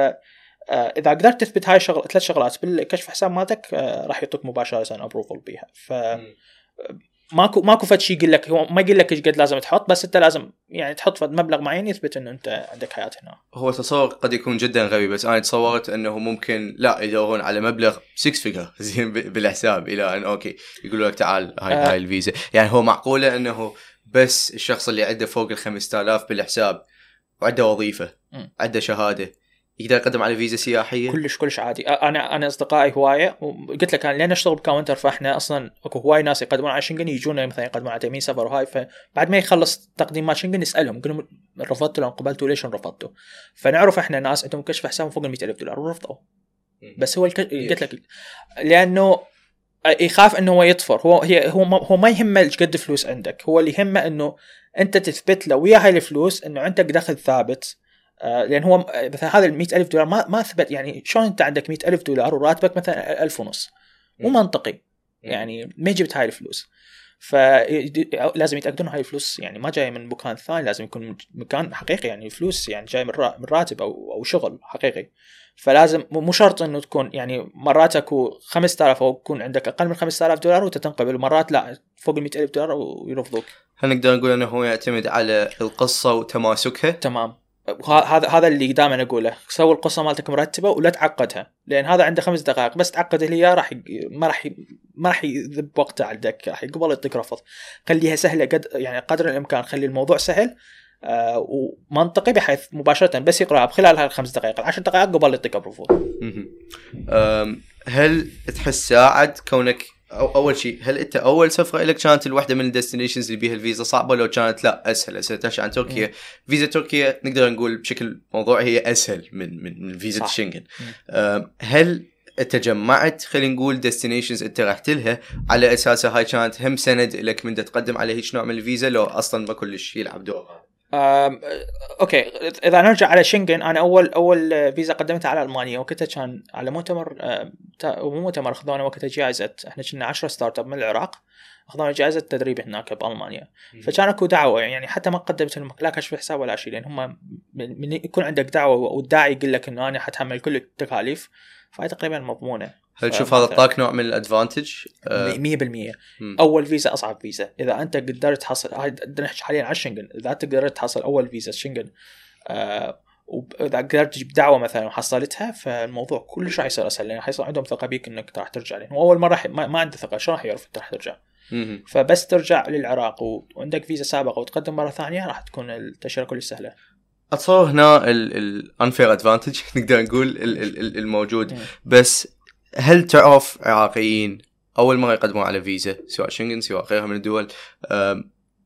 آه، إذا قدرت تثبت هاي الشغل ثلاث شغلات بالكشف حساب مالتك آه، راح يعطوك مباشرة approval بيها. ف ماكو ماكو فد شيء يقول لك هو ما يقول لك إيش قد لازم تحط بس انت لازم يعني تحط فد مبلغ معين يثبت انه انت عندك حياة هنا هو تصور قد يكون جدا غبي بس أنا تصورت إنه ممكن لا يدورون على مبلغ 6 figure [LAUGHS] زين بالحساب إلى أن okay يقولوا لك تعال هاي آه. هاي الفيزا يعني هو معقولة إنه بس الشخص اللي عنده فوق ال 5000 بالحساب وعنده وظيفة. عنده شهادة يقدر يقدم على فيزا سياحية؟ كلش كلش عادي. أنا أنا أصدقائي هواية وقلت لك أنا لأن أشتغل ب counter فإحنا أصلا أكو هواي ناس يقدمون على شنغن يجون مثلا يقدمون على تامين سفر وهاي فبعد ما يخلص تقديم مال شنغن نسالهم نقول لهم رفضتوا لو قبلتوا ليش رفضتوا فنعرف إحنا ناس عندهم كشف حساب فوق ال ألف دولار ورفضوا. بس هو الك... قلت لك لأنه يخاف إنه هو يطفر. هو هي هو ما هو ما يهمه إيش قد فلوس عندك. هو اللي يهمه إنه أنت تثبت له ويا هاي الفلوس إنه عندك دخل ثابت. لأن هو مثلا هذا ال ألف دولار ما ما ثبت يعني شلون أنت عندك مئة ألف دولار وراتبك مثلا ألف ونص؟ مو منطقي. يعني ما جبت هاي الفلوس. فلازم يتأكدون هاي الفلوس يعني ما جاية من مكان ثاني لازم يكون مكان حقيقي يعني فلوس يعني جاي من راتب أو أو شغل حقيقي. فلازم مو شرط إنه تكون يعني مرات اكو 5000 أو يكون عندك أقل من 5000 دولار وتتنقبل مرات لا فوق ال ألف دولار ويرفضوك. هل نقدر نقول إنه هو يعتمد على القصة وتماسكها؟ تمام. هذا هذا اللي دائما أقوله. سوي القصة مالتك مرتبة ولا تعقدها لأن هذا عنده خمس دقائق. بس تعقد اللي راح ما راح ما راح يذب وقته عليك راح قبل يعطيك رفض خليها سهلة قد يعني قدر الإمكان خلي الموضوع سهل آه ومنطقي بحيث مباشرة بس يقرأها بخلال هالخمس دقائق. العشر دقائق قبل يعطيك الرفض. هل تحس ساعد كونك أو أول شيء هل أنت أول سفرة لك كانت الواحده من ال destinations اللي بيها الفيزا صعبة لو كانت لا أسهل أسهل. عن تركيا فيزا تركيا نقدر نقول بشكل موضوعي هي أسهل من من, من فيزا الشنغن هل انت جمعت خلينا نقول destinations أنت رحت لها على اساسها هاي كانت هم سند لك من تقدم على هيك نوع من الفيزا لو أصلا ما كلش يلعب دور؟ okay إذا نرجع على شنغن أنا أول أول فيزا قدمتها على ألمانيا وقتها كان على مؤتمر مو مؤتمر أخذونا وقتها جائزة إحنا كنا 10 startup من العراق أخذونا جائزة تدريب هناك بألمانيا. فكان أكو دعوة يعني حتى ما قدمت لا كشف حساب ولا شيء لأن هم من يكون عندك دعوة والداعي يقول لك إنه أنا حتحمل كل التكاليف فهي تقريبا مضمونة. هل تشوف هذا اعطاك نوع من الأدفانتج؟ 100% آه، أول فيزا أصعب فيزا. إذا أنت قدرت تحصل هاي نحكي حاليا على الشنغن إذا أنت قدرت تحصل أول فيزا شنغن آه وإذا قدرت تجيب دعوة مثلا وحصلتها فالموضوع كلش راح يصير أسهل. لأن حيصير عندهم ثقة بيك إنك راح ترجع. لأن أول مرة ما, ما عنده ثقة. شلون راح يعرف انت راح ترجع؟ فبس ترجع للعراق. وعندك فيزا سابقة وتقدم مرة ثانية راح تكون التاشيره كلش سهلة. أتصور هنا ال unfair advantage [LAUGHS] نقدر نقول الموجود. بس هل تعرف عراقيين أول مرة يقدمون على فيزا سواء شنغن سواء غيرها من الدول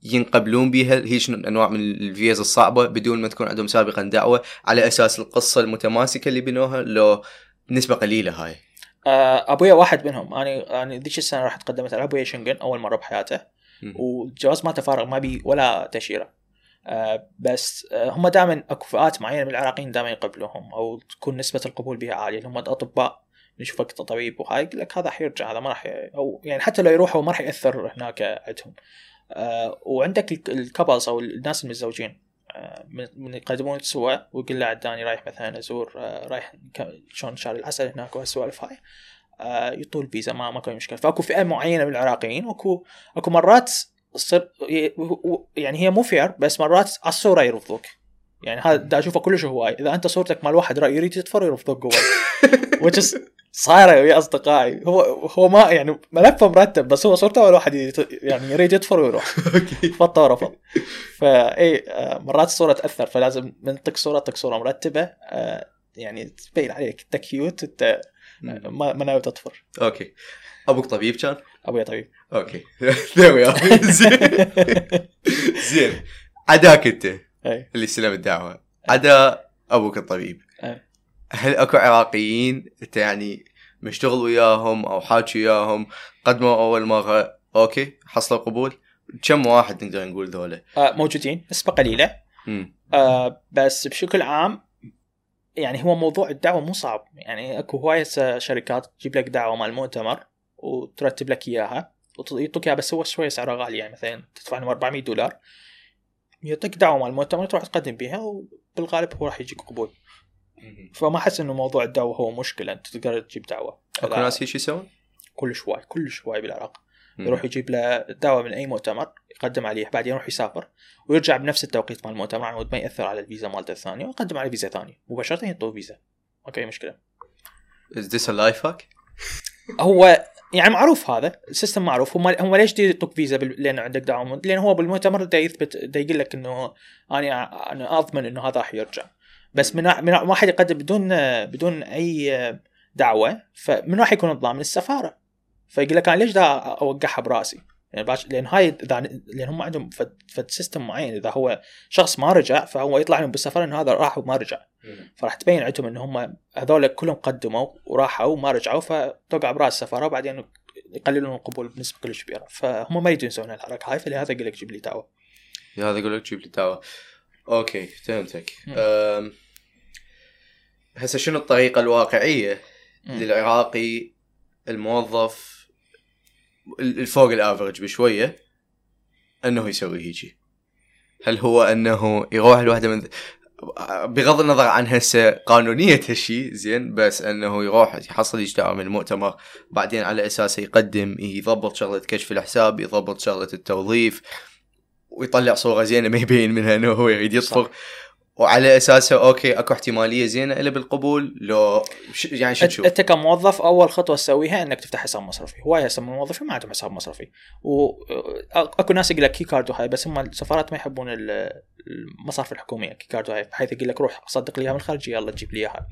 ينقبلون بها؟ هيش انواع من الفيزا الصعبة بدون ما تكون عندهم سابقا دعوة على أساس القصة المتماسكة اللي بنوها لو نسبة قليلة هاي؟ آه، أبويا واحد منهم. أنا أنا ذيك السنة رحت قدمت على أبويا شنغن أول مرة بحياته. والجواز مالته فارغ ما بي ولا تأشيرة. آه بس آه هم دائما أكو فئات معينة من العراقيين دائما يقبلوهم أو تكون نسبة القبول بها عالية. هم الاطباء نشوفك طبيب وهاي يقول لك هذا حيرجع هذا ما راح أو يعني حتى لو يروحوا ما راح يأثر هناك عندهم. آه وعندك ال couples أو الناس المتزوجين آه من يقدمون سوا ويقول له عداني رايح مثلا أزور آه رايح شلون شهر العسل هناك وهالسوالف هاي. آه يطول فيزا ما ماكو مشكلة. فأكو فئة معينة من العراقيين وأكو أكو مرات تصير يعني هي مو fair بس مرات على الصورة يرفضوك. يعني هذا دا أشوفه كلش هواي. إذا أنت صورتك مال واحد راي يريد يطفر يرفضوك [LAUGHS] which is صايره ويا أصدقائي. هو هو ما يعني ملفه مرتب بس هو صورته أول واحد يعني يريد يطفر ويروح. فطوه رفض فاي مرات الصورة تأثر فلازم من تك صورة تك صورة مرتبة. آه، يعني تبين عليك أنت cute أنت ما ما ناوي تطفر. okay. أبوك طبيب كان؟ أبوي طبيب. okay. [LAUGHS] [LAUGHS] زين. زين. عداك أنت. اللي استلم الدعوة. عدا أبوك الطبيب. هل أكو عراقيين انت يعني مشتغل وياهم أو حاكي وياهم؟ قدموا أول مره okay حصلوا قبول. كم واحد نقدر نقول ذولا؟ آه موجودين نسبه قليله آه بس بشكل عام يعني هو موضوع الدعوة مو صعب. يعني أكو هواية شركات تجيب لك دعوة مال المؤتمر وترتب لك إياها ويعطوك إياها بس هو شوية سعرها غالي. يعني مثلا تدفع لهم 400 دولار يعطيك دعوة مال المؤتمر تروح تقدم بها وبالغالب هو راح يجيك قبول. فما احس إنه موضوع الدعوة هو مشكلة. أنت تقدر تجيب دعوة. أكو ناس هيك يسوون؟ كل شوي كل شوي بالعراق. يروح يجيب له دعوة من أي مؤتمر يقدم عليه بعدين يروح يسافر ويرجع بنفس التوقيت مال المؤتمر عن ما يأثر على الفيزا مالته الثانية ويقدم على فيزا ثانية. مباشرة يعطوه فيزا. okay مشكلة. Is this a life hack؟ هو يعني معروف هذا ال system معروف. هم هم ليش يعطوك فيزا لأن عندك دعوة؟ لأن هو بالمؤتمر دا يثبت دا يقول لك إنه أنا أنا أضمن إنه هذا راح يرجع. بس من من واحد يقدم بدون بدون أي دعوة فمن راح يكون الضامن السفاره فيقول لك أنا ليش دا أوقعها براسي؟ يعني باش لأن هاي إذا لأن هم عندهم فد, فد system معين. إذا هو شخص ما رجع فهو يطلع لهم بالسفارة إنه هذا راح وما رجع. فراح تبين عندهم ان هم هذول كلهم قدموا وراحوا وما رجعوا فتوقع براس السفارة وبعدين يقللون القبول بنسبة كلش كبيرة. فهم ما يسوون الحركه هاي فلهذا يقول لك جيب لي دعوة. هذا يقول لك جيب لي دعوة. okay فهمتك. هسه شنو الطريقة الواقعية م. للعراقي الموظف الفوق الافرج بشوية أنه يسوي هيجي؟ هل هو أنه يروح لوحده من بغض النظر عن هسه قانونية هالشيء زين بس أنه يروح يحصل اجتماع من المؤتمر بعدين على اساسه يقدم يضبط شغلة كشف الحساب يضبط شغلة التوظيف ويطلع صورة زينة ما يبين منها إنه هو يريد يصفر وعلى أساسه okay أكو احتمالية زينة إلا بالقبول. لو يعني شو تشوف؟ أنت كموظف أول خطوة تسويها إنك تفتح حساب مصرفي، هواي هسه من الموظفين ما عندهم حساب مصرفي، واكو ناس يقول لك كي كارد وهاي بس هم السفارات ما يحبون المصارف الحكومية. كي كارد وهاي بحيث يقول لك روح صدق لي اياها من الخارج يلا تجيب لي اياها.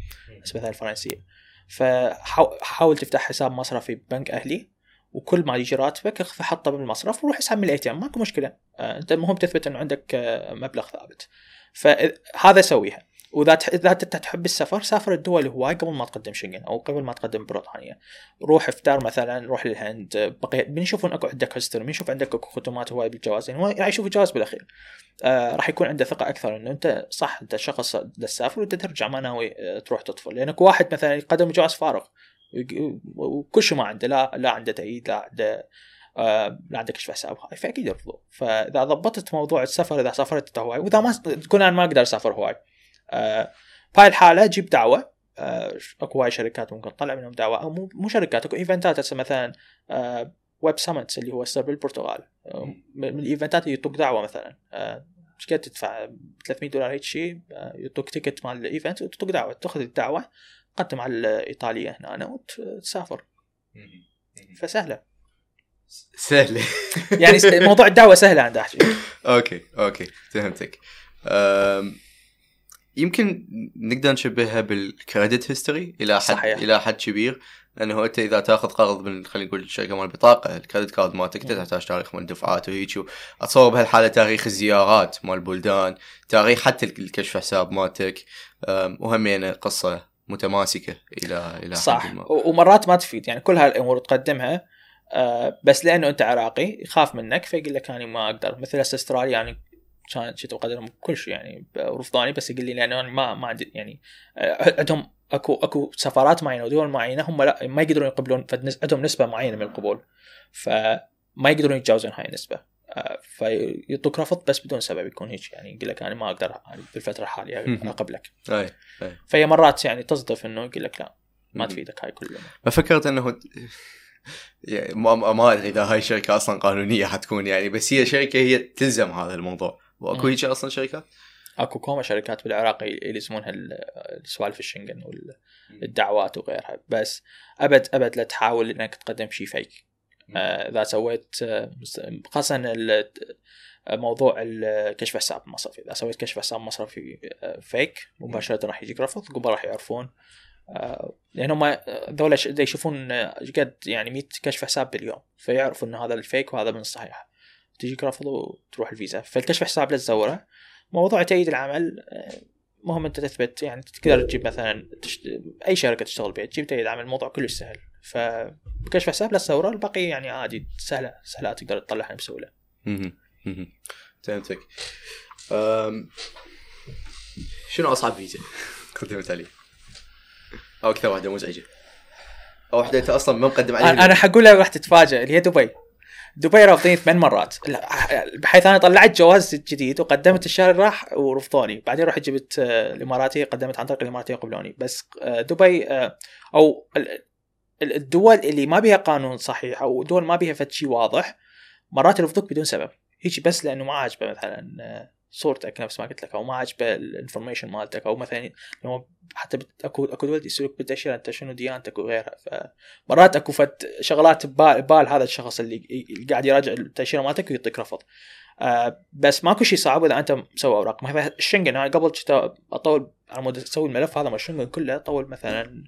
بس مثلا الفرنسية. فحاول تفتح حساب مصرفي ببنك أهلي. وكل ما يجي راتبك اخذ حطه بالمصرف وروح اسحب من ال ATM ماكو مشكلة. آه، انت المهم تثبت انه عندك آه، مبلغ ثابت. فهذا سويها. وإذا إذا أنت تحب السفر سافر الدول هواي قبل ما تقدم شنغن أو قبل ما تقدم بريطانيا. روح افتر مثلا روح للهند. بقي بيشوفون اكو عندك history بيشوف عندك أكو ختمات هواي بالجواز يعني هو راح يشوف الجواز بالأخير. آه راح يكون عنده ثقة أكثر إنه أنت صح أنت شخص تسافر وأنت ترجع ما ناوي آه، تروح تطفر. لأنك واحد مثلا يقدم جواز فارغ. وكل شيء ما عنده لا لا عنده تأييد لا عنده آه لا عندك كشف حساب هاي فأكيد يرفضوا فإذا ضبطت موضوع السفر إذا سافرت هواي وإذا ما تكون أنا ما أقدر أسافر هواي آه بهاي الحالة جيب دعوة آه أكو هواي شركات ممكن تطلع منهم دعوة أو مو, مو شركات أكو eventات هسه مثلا آه Web Summit اللي هو هسه بالبرتغال آه من ال eventات اللي يعطوك دعوة مثلا. آه إيش قد تدفع 300 دولار هيك شيء آه، يعطوك ticket مال ال event وتعطوك دعوة تأخذ الدعوة. تقدم على الإيطالية هنا وتسافر فسهلة. سهلة. [LAUGHS] يعني موضوع الدعوة سهلة عند أحكي. okay okay فهمتك. يمكن نقدر نشبهها بال credit history إلى حد صحيح. إلى حد كبير. لأنه أنت إذا تأخذ قرض من خلينا نقول الشركة مال البطاقه ال credit card مالتك تحتاج تاريخ مال الدفعات وهيك اتصور بهالحالة تاريخ الزيارات مال البلدان تاريخ حتى الكشف حساب مالتك. وهمين قصه متماسكة إلى إلى صح. حد ما. ومرات ما تفيد. يعني كل هالأمور تقدمها آه بس لأنه أنت عراقي يخاف منك فيقول لك أنا ما أقدر. مثل أستراليا يعني كان شفت اقدرهم كل شيء يعني رفضاني بس يقول لي لأنه أنا ما ما عندي يعني آه عندهم اكو أكو سفارات معينة ودول معينة هم لا ما يقدرون يقبلون عندهم نسبة معينة من القبول فما يقدرون يتجاوزون هاي النسبة. فيعطوك رفض بس بدون سبب يكون هيك يعني يقول لك أنا ما أقدر بالفترة الحالية أقبلك. أي. أي. فهي مرات يعني تصدف إنه يقول لك لا ما تفيدك هاي كلها. ففكرت إنه يعني ما ما أدري إذا هاي الشركة أصلا قانونية حتكون يعني بس هي شركة هي تلزم هذا الموضوع. وأكو هيك أصلا شركات؟ أكو كوما شركات بالعراق يلزمونها السوالف الشنغن والدعوات وغيرها. بس ابد أبد لا تحاول إنك تقدم شيء fake إذا سويت آه، خاصة موضوع الكشف حساب مصرفي إذا سويت كشف حساب مصرفي فيك آه، مباشرة راح يجيك رفض قبل راح يعرفون. لأن هم ذولا يشوفون قد يعني 100 كشف حساب باليوم فيعرفوا ان هذا الفيك وهذا من الصحيح. تجيك رفض وتروح الفيزا. فالكشف حساب لا تزوره. موضوع تأييد العمل مهم أنت تثبت. يعني تقدر تجيب مثلا تشت... أي شركة تشتغل بها تجيب تأييد عمل الموضوع كلش سهل. فبكشف حساب لا تزوره الباقي يعني عادي سهلة سهلة تقدر تطلعها بسهولة. فهمتك. شنو أصعب فيزا [LAUGHS] قدمت عليه؟ أو أكثر واحدة مزعجة؟ أو واحدة أنت أصلا ما مقدم عليها أنا حقولها راح تتفاجئ اللي هي دبي. دبي رافضين ثمان مرات بحيث أنا طلعت جواز جديد وقدمت الشهر اللي راح ورفضوني بعدين رحت جبت آه، الإماراتية قدمت عن طريق الإماراتية قبلوني بس آه، دبي آه، أو الدول اللي ما بيها قانون صحيح أو دول ما بيها فد شيء واضح مرات يرفضوك بدون سبب. هيك بس لأنه ما عاجبه مثلا صورتك نفس ما قلت لك أو ما عاجبه ال information مالتك أو مثلا حتى اكو أكو دول يسألوك بالتأشيرة أنت شنو ديانتك وغيرها. فمرات أكو فد شغلات ببال, هذا الشخص اللي قاعد يراجع التأشيرة مالتك ويعطيك رفض. آه بس ماكو شيء صعب إذا أنت مسوي أوراق. مثلا الشنغن أنا قبل أطول على مود أسوي الملف هذا مشروع كله طول مثلا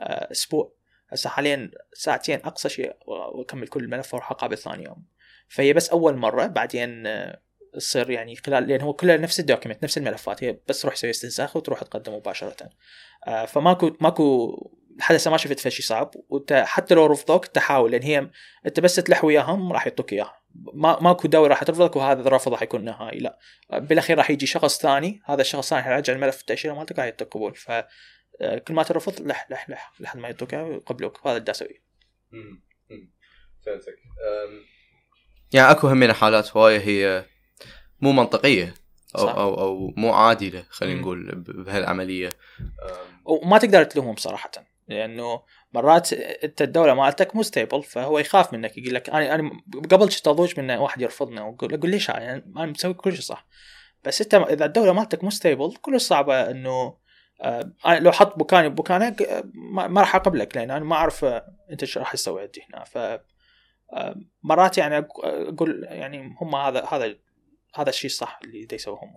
آه، أسبوع. هسه حاليا ساعتين أقصى شيء وأكمل كل الملف وأروح اقابل ثاني يوم. فهي بس أول مرة بعدين آه، تصير يعني خلال لأن هو كله نفس ال document نفس الملفات. هي بس تروح تسوي استنساخ وتروح تقدم مباشرة. آه، فماكو ماكو لحد هسه ما شفت شيء صعب. وانت حتى لو رفضوك تحاول لأن هي أنت بس تلح وياهم راح يعطوك اياه ما ماكو ضروري راح ترفضك وهذا الرفض راح يكون نهائي. لا. بالأخير راح يجي شخص ثاني. هذا الشخص الثاني راح يرجع الملف التأشيرة مالتك راح يعطيك قبول. ف كل ما ترفض لح لح لح لحد ما يعطوك ويقبلوك. هذا اللي أسويه. فهمتك. يعني أكو همين حالات هواية هي مو منطقية أو صح. أو أو مو عادلة خلينا نقول بهالعملية. وما تقدر تلومهم صراحة لأنه مرات أنت الدولة مالتك مو ستيبل فهو يخاف منك يقول لك أنا أنا قبل كنت أضوج من واحد يرفضني واقول أقول ليش؟ يعني أنا مسوي كل شيء صح. بس أنت إذا الدولة مالتك مو ستيبل كلش صعبة إنه آه لو حط بكاني بمكانك آه، ما راح أقبلك لأن أنا ما أعرف آه، أنت إيش راح تسوي عندي هنا. ف آه، مرات يعني أقول يعني هم هذا هذا هذا الشيء الصح اللي يسووه هم.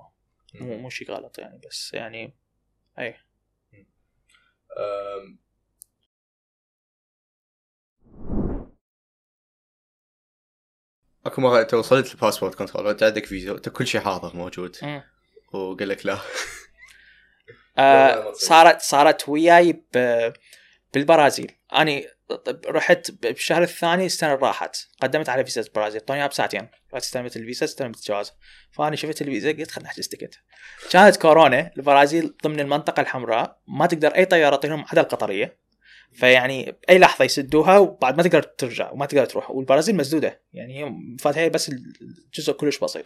مو مو شيء غلط يعني بس يعني اي أكو مرة أنت وصلت ال passport control أنت عندك فيزا أنت كل شيء حاضر موجود. وقال لك لا. آه صارت صارت وياي بالبرازيل. أني رحت بالشهر الثاني السنة راحت. قدمت على فيزا البرازيل. اعطوني بساعتين رحت استلمت الفيزا استلمت الجواز فانا شفت الفيزا قلت خلينا نحجز ticket كانت كورونا البرازيل ضمن المنطقة الحمراء. ما تقدر أي طيارة تطيرهم عدا القطرية. فيعني أي لحظة يسدوها وبعد ما تقدر ترجع وما تقدر تروح. والبرازيل مسدودة. يعني هي فاتها بس الجزء كلش بسيط.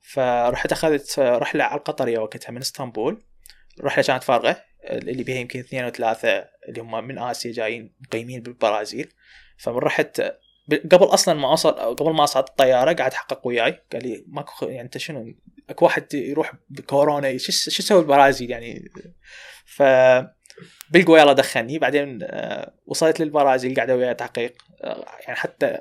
فرحت أخذت رحلة على القطرية وقتها من إسطنبول. الرحله كانت فارغه اللي بيها يمكن اثنين أو ثلاثة اللي هم من آسيا جايين مقيمين بالبرازيل. فمن رحت قبل أصلا ما اوصل قبل ما أصعد الطيارة قاعد يحقق وياي. قال لي ماكو يعني أنت شنو؟ أكو واحد يروح بكورونا شو شو يسوي البرازيل يعني؟ ف بلقوا يلا دخلني. بعدين آه، وصلت للبرازيل قاعدة وياي تحقيق. آه، يعني حتى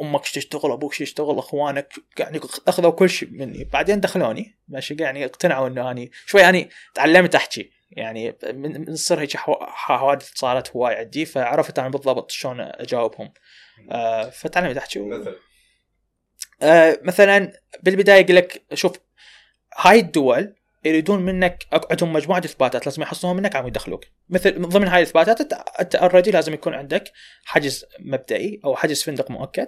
أمك تشتغل أبوك يشتغل أخوانك يعني أخذوا كل شيء مني بعدين دخلوني ماشي يعني اقتنعوا إنه أني شوي يعني تعلمت احكي يعني من تصير هيك حوادث صارت هواي عندي فعرفت أنا بالضبط شلون أجاوبهم. آه فتعلمت أحكي. و... آه مثلا بالبداية يقول لك شوف هاي الدول يريدون منك عندهم مجموعة إثباتات لازم يحصلوها منك عم يدخلوك. مثل ضمن هاي الإثباتات انت already لازم يكون عندك حجز مبدئي أو حجز فندق مؤكد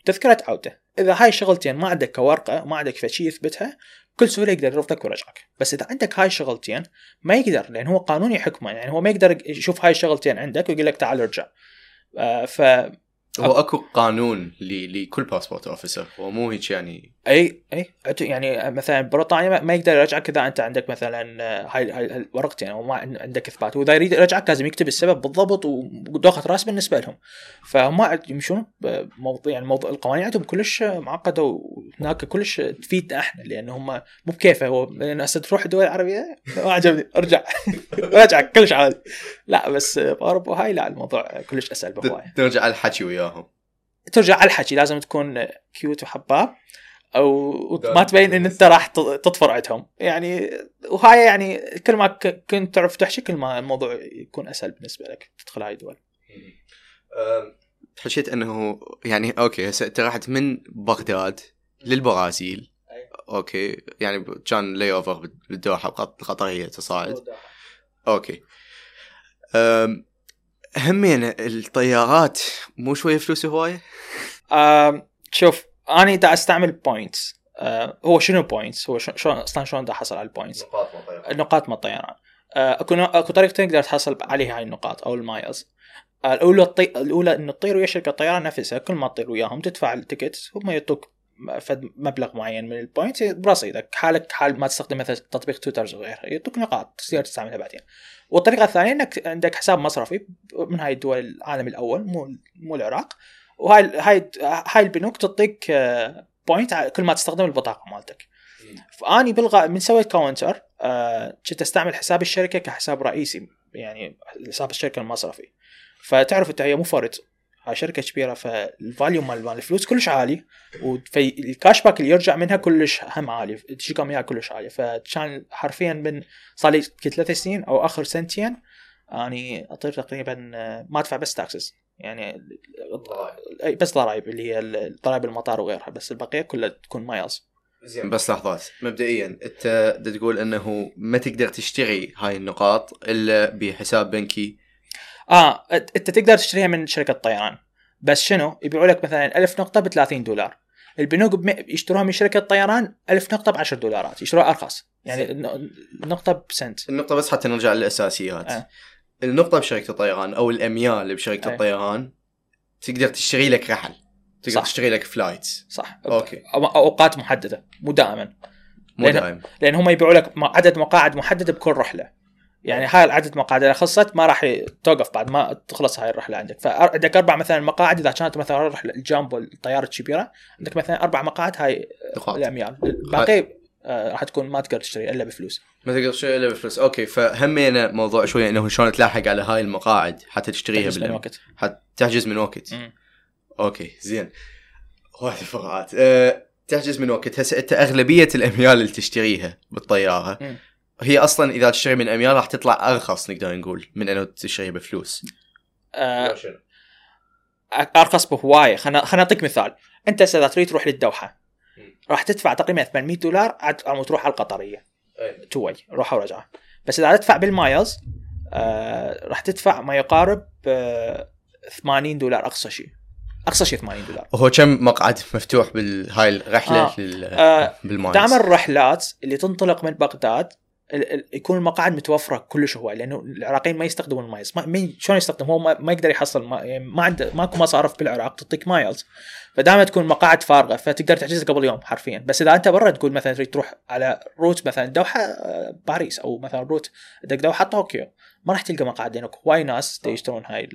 وتذكره عودة. إذا هاي الشغلتين ما عندك كورقة ما عندك شيء يثبتها بكل سهولة يقدر يرفضك ويرجعك. بس إذا عندك هاي الشغلتين ما يقدر لأن هو قانوني حكمه يعني هو ما يقدر يشوف هاي الشغلتين عندك ويقول لك تعال ارجع. آه ف هو أكو قانون لكل passport officer هو مو هيك يعني أي أي يعني مثلا بريطانيا ما يقدر يرجعك اذا أنت عندك مثلا آه، هاي هاي الورقتين أو ما عندك إثبات. وإذا يريد يرجعك لازم يكتب السبب بالضبط ودوخة رأس بالنسبة لهم. فهم يمشون موضوع يعني موضوع القوانين عندهم كلش معقدة وهناك كلش تفيدنا إحنا لأن هم مو بكيفه. هو لأن هسه تروح الدول العربية ما عجبني. أرجع. [LAUGHS] ارجع كلش عادي. لا بس بأوروبا هاي لا الموضوع كلش أسهل بهواية. ترجع على الحكي وياهم. ترجع الحكي. لازم تكون كيوت وحباب. أو ما تبين إن أنت راح تطفر عندهم. يعني وهاي يعني كل ما كنت تعرف تحكي كل ما الموضوع يكون أسهل بالنسبة لك تدخل هاي الدول. حكيت إنه يعني okay هسه انت رحت من بغداد للبرازيل. okay يعني كان لي offer بالدوحة القطرية تصاعد. أوكي. همين الطيارات مو شوية فلوس هواية؟ شوف أنا دا أستعمل points آه هو شنو points هو شلون أصلا شلون دا احصل على ال points نقاط من الطيران النقاط من الطيران آه أكو أكو طريقتين تقدر تحصل عليها هاي النقاط أو ال miles. آه الأولى الطي... الأولى إنه تطير ويا شركة الطيران نفسها كل ما تطير وياهم تدفع ال ticket هم يعطوك فد مبلغ معين من ال points برصيدك حالك حال ما تستخدم مثلا تطبيق تويتر وغيره يعطوك نقاط تقدر تستعملها بعدين. والطريقة الثانية إنك عندك حساب مصرفي من هاي الدول العالم الأول مو مو العراق. وهاي هاي هاي البنوك تعطيك point كل ما تستخدم البطاقه مالتك. فأني بالغاء من سويت counter آه، كنت أستعمل حساب الشركة كحساب رئيسي يعني حساب الشركة المصرفي. فتعرف إنت هي مو فرد هاي شركة كبيرة فال value مال مال الفلوس كلش عالي وال cash back اللي يرجع منها كلش هم عالي تجيكم إياها كلش عالية. فكان حرفيا من صار لي ثلاث سنين أو آخر سنتين اني أطير تقريبا آه، ما أدفع بس taxes يعني بس ضرائب اللي هي ضرائب المطار وغيرها بس البقية كلها تكون miles. زين. بس لحظات مبدئيا أنت تقول إنه ما تقدر تشتري هاي النقاط إلا بحساب بنكي. آه أنت تقدر تشتريها من شركة طيران. بس شنو؟ يبيعوا لك مثلا 1000 نقطة ب 30 دولار. البنوك يشتروها من شركة طيران 1000 نقطة ب 10 دولارات يشتروها أرخص. يعني نقطه بسنت. النقطة بس حتى نرجع للأساسيات. آه. النقطة بشركة الطيران أو الأميال بشركة آه. الطيران تقدر تشتري لك رحل تقدر صح. تشتري لك فلايتس صح. okay. أوقات محددة مو دائما. مو دائما لأن هم يبيعوا لك عدد مقاعد محدده بكل رحلة. يعني هاي العدد المقاعد إذا خلصت ما راح توقف بعد ما تخلص هاي الرحلة عندك. فعندك أربع مثلا مقاعد إذا كانت مثلا رحله الجامبو الطيارة الكبيره عندك مثلا أربع مقاعد هاي الأميال. الباقي آه راح تكون ما تقدر تشتري إلا بفلوس. ما تقدر تشتري إلا بفلوس. okay فهمينا موضوع شوية إنه شلون تلاحق على هاي المقاعد حتى تشتريها تحجز من وقت. حتى تحجز من وقت. م. okay زين. وايد فقرات. أه تحجز من وقت. هسه أنت أغلبية الأميال اللي تشتريها بالطيارة م. هي أصلا إذا تشتري من أميال راح تطلع أرخص نقدر نقول من إنه تشتريها بفلوس. أه أرخص بهواية. خلنا خلنا نعطيك مثال. أنت اذا تريد تروح للدوحة. راح تدفع تقريبا 800 دولار عاد تروح على القطرية. two way روحه ورجعه بس إذا تدفع بال miles آه راح تدفع ما يقارب آه 80 دولار أقصى شيء. أقصى شيء 80 دولار. وهو كم مقعد مفتوح بهاي الرحلة آه. آه بال miles؟ دائما الرحلات اللي تنطلق من بغداد يكون المقاعد متوفرة كلش هواي لأنه العراقيين ما يستخدمون ال miles ما شلون يستخدم هو ما, يقدر يحصل ما, يعني ما عنده ماكو مصارف بالعراق تعطيك miles. فدائما تكون مقاعد فارغة فتقدر تحجز قبل يوم حرفيا. بس إذا أنت برا تقول مثلا تريد تروح على route مثلا دوحة آه، باريس أو مثلا route دوحة طوكيو ما راح تلقى مقاعد لأنه هواي ناس يشترون هاي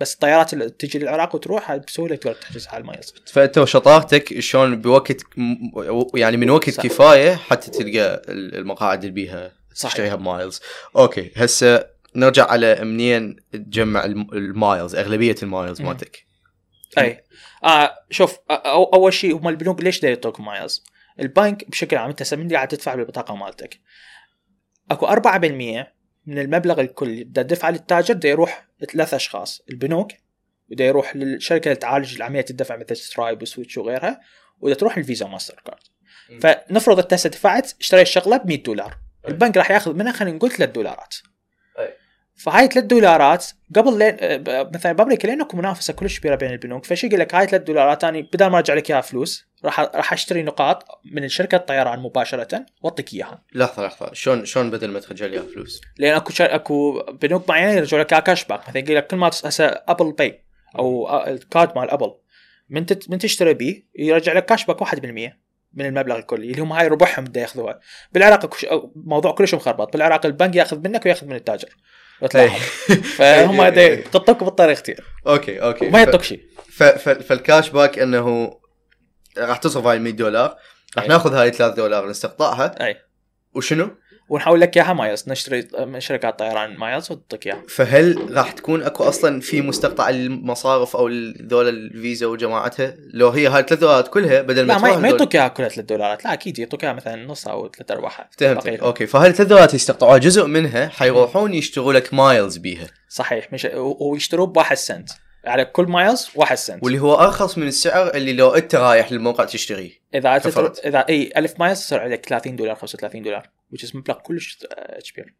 بس الطيارات اللي تجي للعراق وتروح بسهوله تقدر تحجز على المايلز فانت وشطارتك شلون بوقت يعني من وقت صح. كفاية حتى تلقى المقاعد اللي بيها تشتريها ب miles. okay هسه نرجع على منين تجمع ال miles أغلبية ال miles مالتك. أي. آه شوف أو أول شيء هم البنوك ليش يعطوك miles؟ البنك بشكل عام أنت من قاعد تدفع بالبطاقة مالتك. أكو 4% من المبلغ الكلي. بدها تدفع للتاجر بده يروح ثلاث أشخاص. البنوك بده يروح للشركة اللي تعالج عمليه الدفع مثل سترايب وسويتش وغيرها وبده تروح الفيزا ماستر كارد. فنفرض انت هسه دفعت اشتريت الشغله ب 100 دولار البنك راح ياخذ منها خلينا نقول 3 دولارات. فهاي 3 دولارات قبل لين آه، مثلا بأمريكا اكو منافسة كلش كبيرة بين البنوك فشي يقول لك هاي 3 دولارات أنا بدل ما أرجع لك إياها فلوس راح راح أشتري نقاط من شركة الطيران مباشرة وأعطيك إياها. لحظة لحظة. شلون شلون بدل ما ترجع لي إياها فلوس؟ لأن أكو شر... أكو بنوك معينة يرجعوا لك cash back مثلا يقول لك كل ما هسه Apple Pay أو ال card مال Apple من من تشتري بيه يرجع لك cash back 1% من المبلغ الكلي اللي هم هاي ربحهم بده يأخذوها. بالعراق موضوع كلش مخربط. بالعراق البنك يأخذ منك ويأخذ من التاجر. فهم يقطوك بالطريقتين okay okay. ما يعطوك شيء فال cash back إنه راح تصرف هاي 100 دولار. راح ناخذ هاي 3 دولار نستقطعها اي وشنو؟ ونحول لك إياها miles نشتري من شركات طيران miles وتعطيك إياها. فهل راح تكون أكو أصلا في مستقطع المصارف أو ذول الفيزا وجماعتها؟ لو هي هاي 3 دولارات كلها بدل ما لا ما يعطوك اياها كلها 3 دولارات لا أكيد يعطوك اياها مثلا نص أو ثلاث أرباعها فهمت okay فهاي 3 دولارات يستقطعوها جزء منها حيروحون يشتروا لك miles بيها؟ صحيح مش ويشتروا بواحد سنت. على كل miles 1 سنت. واللي هو أرخص من السعر اللي لو أنت رايح للموقع تشتريه. إذا تتر... اذا إي 1000 miles تصير عليك 30 دولار 35 دولار which is مبلغ كلش كبير.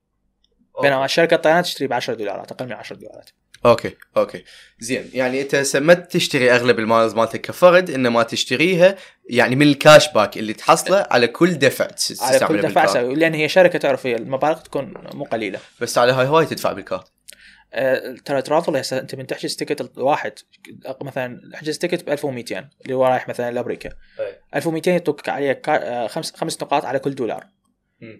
بينما شركة الطيران تشتري ب 10 دولارات أقل من 10 دولارات. okay okay. زين يعني أنت ما تشتري أغلب ال miles مالتك كفرد انما تشتريها يعني من ال cash back اللي تحصله على كل دفع على كل دفع لأن هي شركة تعرف هي المبالغ تكون مو قليلة. بس على هاي هواي تدفع بال card آه، ترى travel هسه انت من تحجز ticket واحد مثلا احجز ticket ب 1200 اللي هو رايح مثلا لأمريكا. 1200 يعطوك عليه آه، خمس خمس نقاط على كل دولار.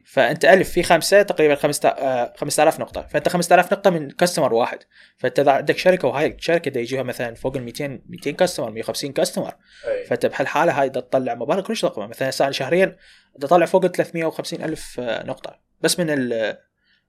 فأنت ألف في خمسة تقريبا 5000 آه، نقطة. فأنت 5000 نقطة من customer واحد. فأنت إذا عندك شركة وهاي الشركة دا يجيها مثلا فوق ال 200 200 customer 150 customer فأنت بهالحالة هاي تطلع مبالغ كلش ضخمه مثلا شهريا تطلع فوق ال 350 ألف نقطة. بس من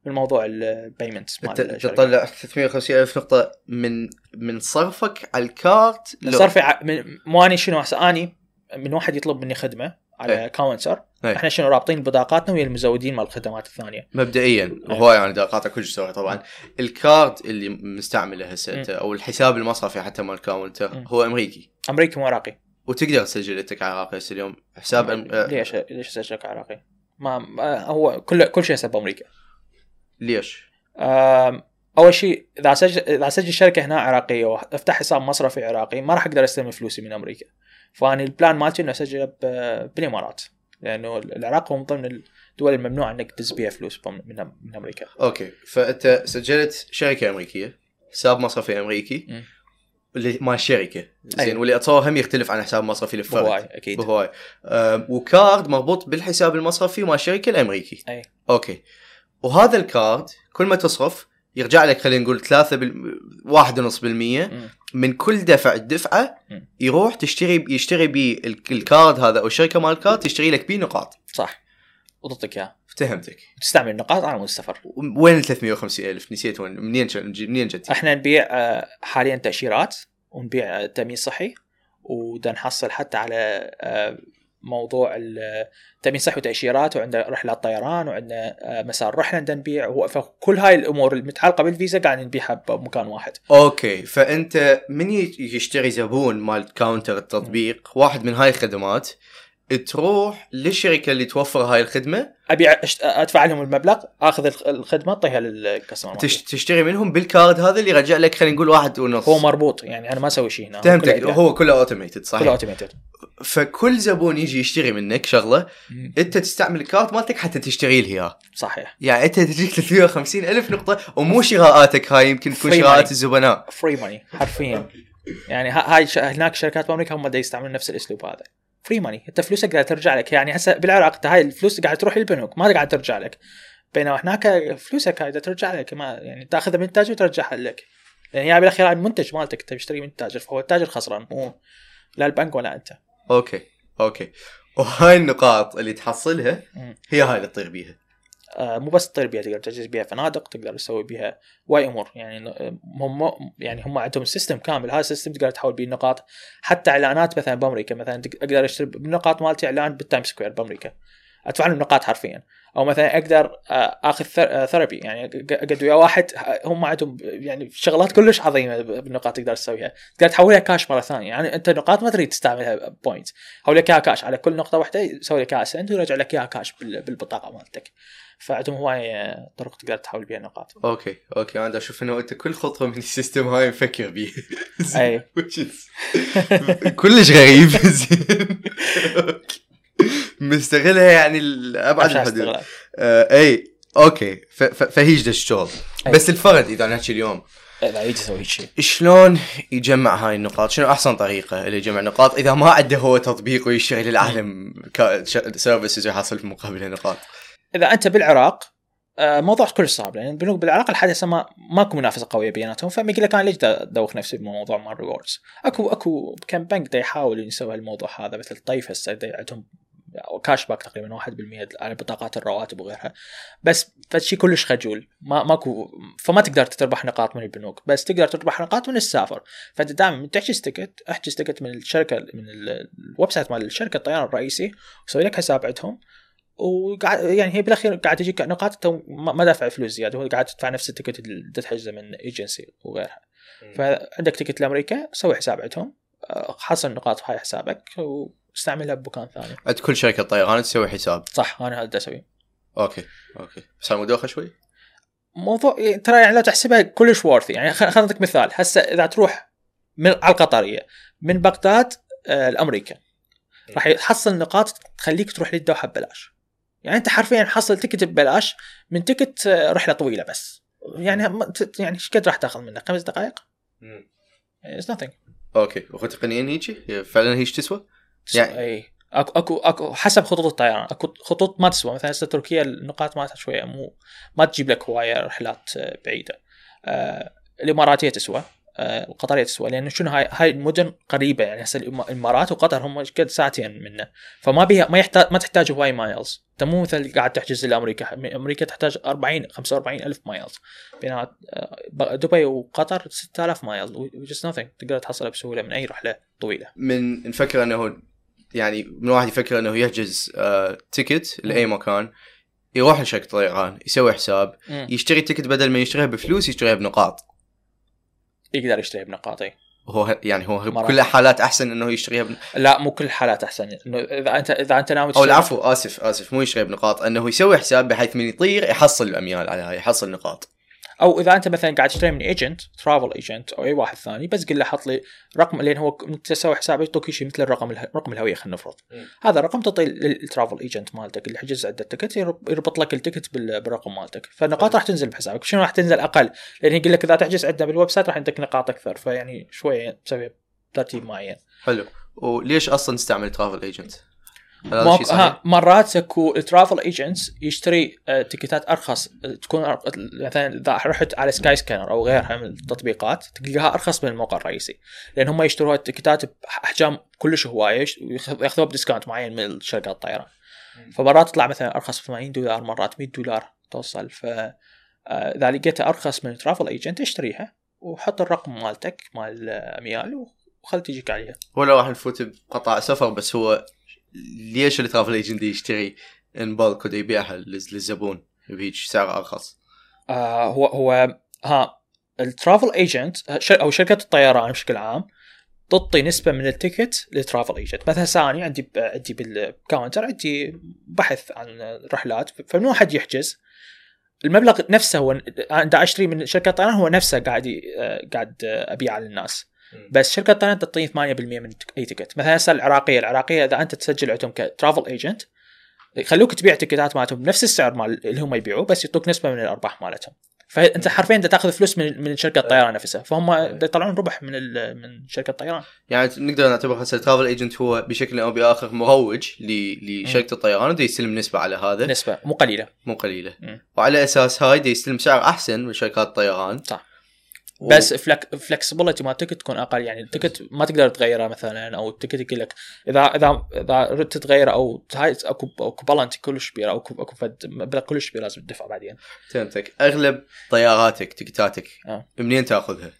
من موضوع ال payment تطلع 350 ألف نقطة من من صرفك على ال card صرفي من مو اني شنو هسه أني من واحد يطلب مني خدمة على Counter إيه. إحنا شنو رابطين بطاقاتنا ويا المزودين مال الخدمات الثانية. مبدئيا هواي يعني أنا كل شيء طبعا. ال card اللي مستعمله هسه أو الحساب المصرفي حتى مال الكاونتر هو أمريكي. أمريكي مو عراقي. وتقدر تسجل انت عراقي هسه اليوم حساب أم... ليش ليش اسجلك عراقي؟ ما هو كل كل شيء حساب أمريكا ليش؟ أول شيء إذا أسجل إذا أسجل شركة هنا عراقية وأفتح حساب مصرفي عراقي ما راح أقدر أستلم فلوسي من أمريكا. فاني ال plan مالتي إنه اسجله بالإمارات. لأنه العراق هو من ضمن الدول الممنوع إنك تدز بيها فلوس من من أمريكا. أوكي. فأنت سجلت شركة أمريكية حساب مصرفي أمريكي م. اللي مال الشركة. زين أيوة. واللي اتصور هم يختلف عن حساب مصرفي للفرد. بهواي أكيد. بهواي. و card مربوط بالحساب المصرفي مال الشركة الأمريكي. أي. okay. وهذا ال card كل ما تصرف يرجع لك خلينا نقول 3 بال... 1.5% من كل دفع الدفعة يروح تشتري يشتري بيه ال card هذا أو الشركة مال ال card تشتري لك بيه نقاط. صح. وتعطيك اياه افتهمتك تستعمل النقاط؟ على مود السفر وين ال 350 ألف؟ نسيت وين منين منين جت؟ إحنا نبيع آه، حاليا تأشيرات ونبيع تامين صحي ودا نحصل حتى على آه، موضوع التامين صحي وتأشيرات وعندنا رحلات طيران وعندنا آه، مسار رحلة نبيع فكل هاي الأمور المتعلقة بالفيزا قاعد نبيعها بمكان واحد. okay فأنت من يشتري زبون مال Counter التطبيق واحد من هاي الخدمات تروح للشركة اللي توفر هاي الخدمة؟ ابيع أدفع لهم المبلغ آخذ الخدمة اعطيها لل customer تشتري منهم بال card هذا اللي يرجع لك خلينا نقول واحد ونص. هو مربوط يعني أنا ما أسوي شيء هنا فهمتك هو كله automated صحيح. كله automated فكل زبون يجي يشتري منك شغلة. انت تستعمل ال card مالتك حتى تشتري له اياه. صحيح. يعني انت تجيك 350 ألف نقطة ومو شراءاتك هاي يمكن تكون شراءات الزبناء. free money حرفيا. يعني هاي هناك شركات بأمريكا هم دا يستعملون نفس الأسلوب هذا. free money انت فلوسك قاعدة ترجع لك. يعني هسه بالعراق انت هاي الفلوس قاعدة تروح للبنوك ما قاعدة ترجع لك. بينما هناك فلوسك قاعدة ترجع لك. ما يعني تأخذها من التاجر وترجعها لك. لأن هي بالأخير المنتج مالتك انت تشتري من التاجر فهو التاجر خسران مو لا البنك ولا أنت. okay okay. وهاي النقاط اللي تحصلها هي هاي اللي تطير بيها. آه مو بس تطير بيها تقدر تجهز بيها فنادق تقدر تسوي بيها هواي أمور. يعني هم يعني هم عندهم system كامل. هذا ال system تقدر تحول به النقاط حتى إعلانات مثلا بأمريكا مثلا أقدر أشتري بالنقاط مالتي إعلان بال Times Square بأمريكا. أدفع لهم نقاط حرفيا. أو مثلا أقدر آه، آخذ therapy آه، يعني اقعد ويا واحد هم عندهم يعني شغلات كلش عظيمة بالنقاط تقدر تسويها. تقدر تحولها كاش مرة ثانية. يعني أنت نقاط ما تريد تستعملها point حول لك اياها كاش. على كل نقطة واحدة يسوي لك اياها سنت ويرجع لك إياها كاش بالبطاقة مالتك. فعندهم هواي طرق تقدر تحول بها نقاط okay okay. أنا أشوف إنه أنت كل خطوة من ال system هاي مفكر بيه أي. [LAUGHS] [LAUGHS] كلش غريب. [LAUGHS] زين. مستغلها يعني لابعد الحدود آه اي okay. فهيج الشغل بس الفرد إذا نحكي اليوم. لا يجي يسوي شيء شلون يجمع هاي النقاط؟ شنو أحسن طريقة اللي يجمع نقاط؟ إذا ما عنده هو تطبيق ويشتغل للعالم services ويحصل مقابلها نقاط؟ إذا أنت بالعراق آه، موضوع كلش صعب. لأن البنوك بالعراق لحد هسه ما ماكو منافسة قوية بيناتهم. فيقول لك أنا ليش ادوخ نفسي بموضوع مال rewards اكو أكو كم بنك دا يحاول يسوي الموضوع هذا مثل طيف هسه عندهم cash back تقريبا 1% على بطاقات الرواتب وغيرها. بس فشي كلش خجول. ما ماكو فما تقدر تربح نقاط من البنوك. بس تقدر تربح نقاط من السفر. فأنت دائما من تحجز ticket احجز ticket من الشركة من ال website مال الشركة الطيران الرئيسي وسوي لك حساب عندهم. وقاعد يعني هي بالأخير قاعد تجيك نقاط انت ما دافع فلوس زيادة. هو قاعد تدفع نفس ال ticket اللي تحجزه من ايجنسي وغيرها. فعندك ticket لأمريكا سوي حساب عندهم. حصل نقاط في حسابك واستعملها بمكان ثاني. عند كل شركة طيران تسوي حساب. صح أنا هذا أسوي. okay okay. بس مدوخه شوي؟ موضوع ترى يعني لا تحسبها كلش worthy يعني خلينا نعطيك مثال. هسه إذا تروح من على القطرية من بغداد آه لأمريكا راح يحصل نقاط تخليك تروح للدوحة ببلاش. يعني أنت حرفيا حصل ticket ببلاش من ticket آه، رحلة طويلة بس. يعني يعني إيش قد راح تأخذ منك. خمس دقائق؟ it's nothing. okay. وتقنيا هيجي؟ فعلا هيش تسوى؟ يعني إي. اكو اكو أكو حسب خطوط الطيران. أكو خطوط ما تسوى. مثلا هسه تركيا النقاط مالتها شوية مو ما تجيب لك هواية رحلات آه، بعيدة. آه الإماراتية تسوى آه، القطرية تسوى لأنه شنو هاي هاي المدن قريبة. يعني هسه الإمارات وقطر هم قد ساعتين منه. فما بيها ما يحتاج ما تحتاج هواي miles. أنت مو مثل قاعد تحجز لأمريكا. أمريكا تحتاج 40 45 ألف miles. بينما دبي وقطر 6000 miles. و just nothing. تقدر تحصلها بسهولة من أي رحلة طويلة. من نفكر أنه يعني من واحد يفكر إنه يحجز آه ticket لأي مكان يروح لشركه طيران يسوي حساب يشتري ticket بدل ما يشتريها بفلوس يشتريها بنقاط. يقدر يشتريها بنقاط هو يعني هو بكل الحالات أحسن إنه يشتريها بن... لا مو كل الحالات أحسن. إنه إذا أنت إذا أنت ناوي أو العفو آسف آسف مو يشتريها بنقاط إنه يسوي حساب بحيث من يطير يحصل الأميال على هاي يحصل نقاط. أو إذا أنت مثلا قاعد تشتري من agent travel agent أو أي واحد ثاني بس قل له حط لي رقم لأن هو تسوي حساب يعطوك شيء مثل الرقم رقم الهوية خلينا نفرض. هذا الرقم تعطيه لل travel agent مالتك اللي حجز عدة ticket يربط لك ال ticket بالرقم مالتك. فالنقاط راح تنزل بحسابك شنو راح تنزل؟ أقل. لأن يقول لك إذا تحجز عندنا بال website راح يعطيك نقاط أكثر فيعني شوية تسوي ترتيب معين. حلو. وليش أصلا تستعمل travel agent؟ ها مرات اكو ال travel agents يشتري آه، تيكتات أرخص تكون مثلا إذا رحت على Skyscanner أو غيرها من التطبيقات تلقاها أرخص من الموقع الرئيسي لأن هم يشتروها التيكتات بأحجام كلش هواية ويأخذوها ب discount معين من شركات الطيران فمرات تطلع مثلا أرخص 80 دولار مرات 100 دولار توصل. ف آه، إذا لقيتها أرخص من travel agent اشتريها وحط الرقم مالتك مال اميال وخل تجيك عليها. ولا راح نفوت بقطع سفر بس هو ليش ال travel agent يشتري ان بالك يبيعها للزبون بهيج سعر أرخص؟ آه هو هو ها ال travel agent أو شركة الطيران بشكل عام تعطي نسبة من ال ticket لل travel agent، مثلا ثاني عندي عندي بالكاونتر عندي بحث عن رحلات فمن واحد يحجز المبلغ نفسه هو أنا أشتري من شركة الطيران هو نفسه قاعد قاعد أبيعه للناس. بس شركة الطيران تعطيني 8% من أي ticket. مثلا هسه العراقية العراقية إذا أنت تسجل عندهم ك travel agent يخلوك تبيع تيكتات مالتهم بنفس السعر مال اللي هم يبيعوه بس يعطوك نسبة من الأرباح مالتهم. فأنت حرفيا انت تأخذ فلوس من من شركة الطيران نفسها فهم يطلعون ربح من من شركة الطيران. يعني نقدر نعتبر هسه ال travel agent هو بشكل أو بآخر مروج لشركه الطيران وده يستلم نسبة على هذا. نسبة مو قليلة. مو قليلة. وعلى أساس هاي يستلم سعر أحسن من شركات الطيران. صح. بس flex flexibility مال ال ticket تكون أقل يعني ال ticket ما تقدر تغيره مثلا أو ال ticket يقول لك اذا اذا إذا ردت تغيره أو هاي اكو أكو بالانتي كلش كبير أو اكو أكو فد مبلغ كلش كبير لازم تدفع بعدين فهمتك أغلب طياراتك تكتاتك آه. منين تأخذها؟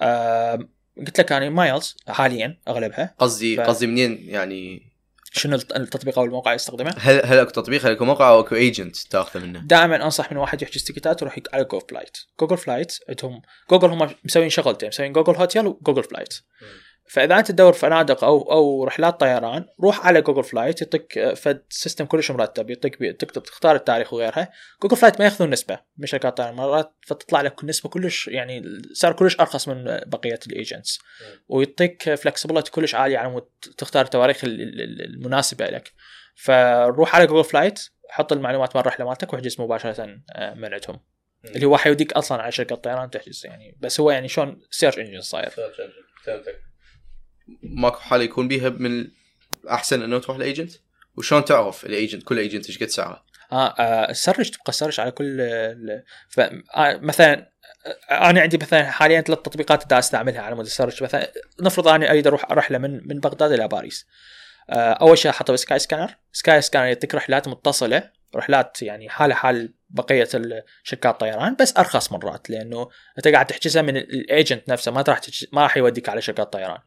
آه قلت لك أنا miles حاليا أغلبها قصدي ف... قصدي منين يعني شنو التطبيق أو الموقع يستخدمه؟ هل هل أكو تطبيق هل أكو موقع أو أكو agent تاخذه منه؟ دائما أنصح من واحد يحجز تيكتات يروح على Google Flight، Google Flight عندهم جوجل هم مسوين شغلتين مسوين Google Hotel و Google Flight. فإذا أنت تدور فنادق أو أو رحلات طيران روح على Google Flight يعطيك فد system كلش مرتب يعطيك تكتب تختار التاريخ وغيرها. Google Flight ما يأخذون نسبة من شركات الطيران مرات فتطلع لك نسبة كلش يعني سعر كلش أرخص من بقية ال agents ويعطيك flexibility كلش عالية على مود تختار التواريخ المناسبة لك. فروح على Google Flight حط المعلومات مال الرحلة مالتك واحجز مباشرة آه، من عندهم. اللي هو حيوديك أصلا على شركة الطيران تحجز يعني. بس هو يعني شلون search engine صاير. فهمتك. ماكو حاله يكون بيها من أحسن إنه تروح ل agent؟ وشلون تعرف ال agent كل agent إيش قد سعره؟ آه, آه search تبقى search على كل ف... آه مثلا آه، أنا عندي مثلا حاليا ثلاث تطبيقات دا أستعملها على مود ال search مثلا نفرض اني أريد أروح رحله من من بغداد إلى باريس. آه أول شيء أحطه ب Skyscanner. Skyscanner يعطيك رحلات متصلة. رحلات يعني حاله حال بقية شركات الطيران بس أرخص مرات لأنه أنت قاعد تحجزها من ال agent نفسه. ما راح ما راح يوديك على شركات طيران.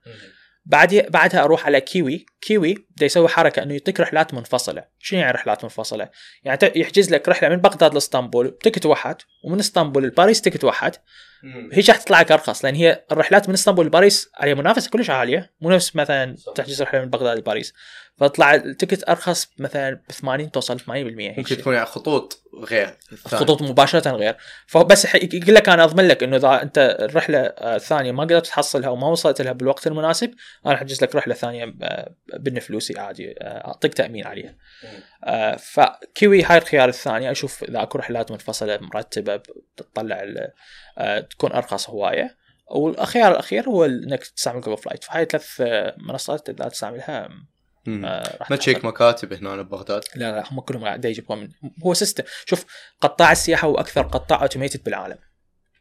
بعد بعدها أروح على Kiwi. Kiwi بده يسوي حركة إنه يعطيك رحلات منفصلة. شنو يعني رحلات منفصلة؟ يعني يحجز لك رحلة من بغداد لإسطنبول بتكت واحد ومن إسطنبول لباريس تكت واحد. هي راح تطلع لك ارخص لأن هي الرحلات من إسطنبول لباريس عليها منافسة كلش عالية مو نفس مثلا تحجز رحلة من بغداد لباريس. فطلع التكت أرخص مثلا ب 80 توصل 80% ممكن تكون يعني خطوط غير خطوط مباشرة غير. فبس يقول لك أنا أضمن لك إنه إذا أنت الرحلة الثانية ما قدرت تحصلها وما وصلت لها بالوقت المناسب أنا أحجز لك رحلة ثانية بن فلوسي عادي أعطيك تأمين عليها. آه، ف Kiwi هاي الخيار الثاني أشوف إذا أكو رحلات منفصلة مرتبة تطلع تكون أرخص هواية. والخيار الأخير هو إنك تستعمل Google Flight فهاي ثلاث منصات تقدر تستعملها آه ما تشيك مكاتب هنا ببغداد. لا لا هم كلهم قاعد يجيبوها من هو system شوف قطاع السياحة هو أكثر قطاع automated بالعالم.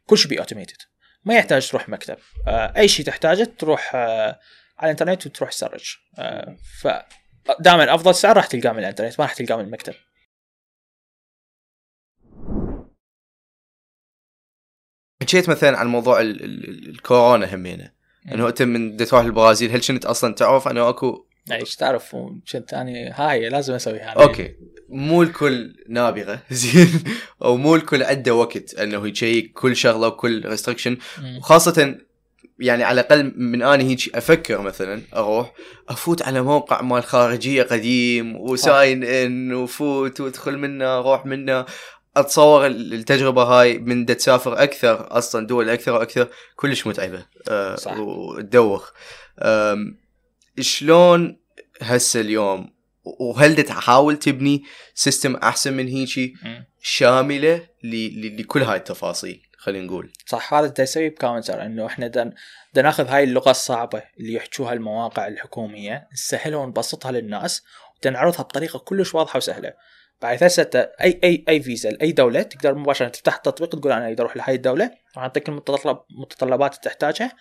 كل شيء بي automated ما يحتاج تروح مكتب. آه، أي شيء تحتاجه تروح آه، على الإنترنت وتروح تسرج. ف دائما أفضل سعر راح تلقاه من الإنترنت ما راح تلقاه من المكتب. حكيت مثلا عن موضوع ال ال الكورونا همينه إنه أنت من تروح البرازيل هل كنت أصلا تعرف؟ انه اكو إيش تعرف؟ كنت اني هاي لازم أسويها. okay. مو الكل نابغة. [LAUGHS] زين. أو مو الكل عنده وقت إنه يشيك كل شغلة وكل restriction وخاصة يعني على الأقل من اني هيك أفكر مثلا أروح أفوت على موقع مال خارجية قديم و sign in وفوت وادخل منه أروح منه. أتصور التجربة هاي من تسافر أكثر أصلا دول أكثر وأكثر كلش متعبة أه صح. وتدوخ. شلون هسه اليوم؟ وهل تحاول تبني system أحسن من هيجي؟ شاملة لكل هاي التفاصيل خلينا نقول. صح هذا اللي يسوي بكاونتر إنه إحنا دن, دن ناخذ هاي اللغة الصعبة اللي يحكوها المواقع الحكومية نسهلها ونبسطها للناس ونعرضها بطريقة كلش واضحة وسهلة. بعد هسه اي اي أي فيزا لأي دولة تقدر مباشرة تفتح التطبيق تقول أنا اريد أروح لهي الدولة راح نعطيك المتطلبات اللي تحتاجها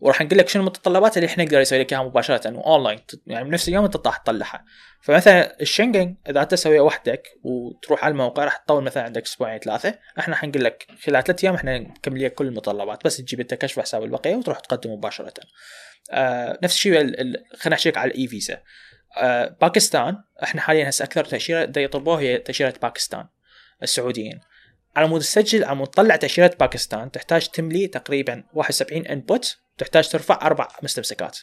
وراح نقول لك شنو المتطلبات اللي إحنا نقدر نسوي لك إياها مباشرة اونلاين يعني بنفس اليوم أنت راح تطلعها. فمثلا الشنجن إذا أنت تسويها وحدك وتروح على الموقع راح تطول مثلا عندك أسبوعين ثلاثة إحنا حنقول لك خلال ثلاث أيام إحنا نكمل لك كل المتطلبات بس تجيب أنت كشف حساب البقية وتروح تقدم مباشرة. آه نفس الشيء خلينا نحكي على ال e-visa. باكستان إحنا حاليا هسه أكثر تأشيرة دا يطلبوها هي تأشيرة باكستان السعوديين. على مود تسجل على مود تطلع تأشيرة باكستان تحتاج تملي تقريبا 71 input تحتاج ترفع أربع مستمسكات.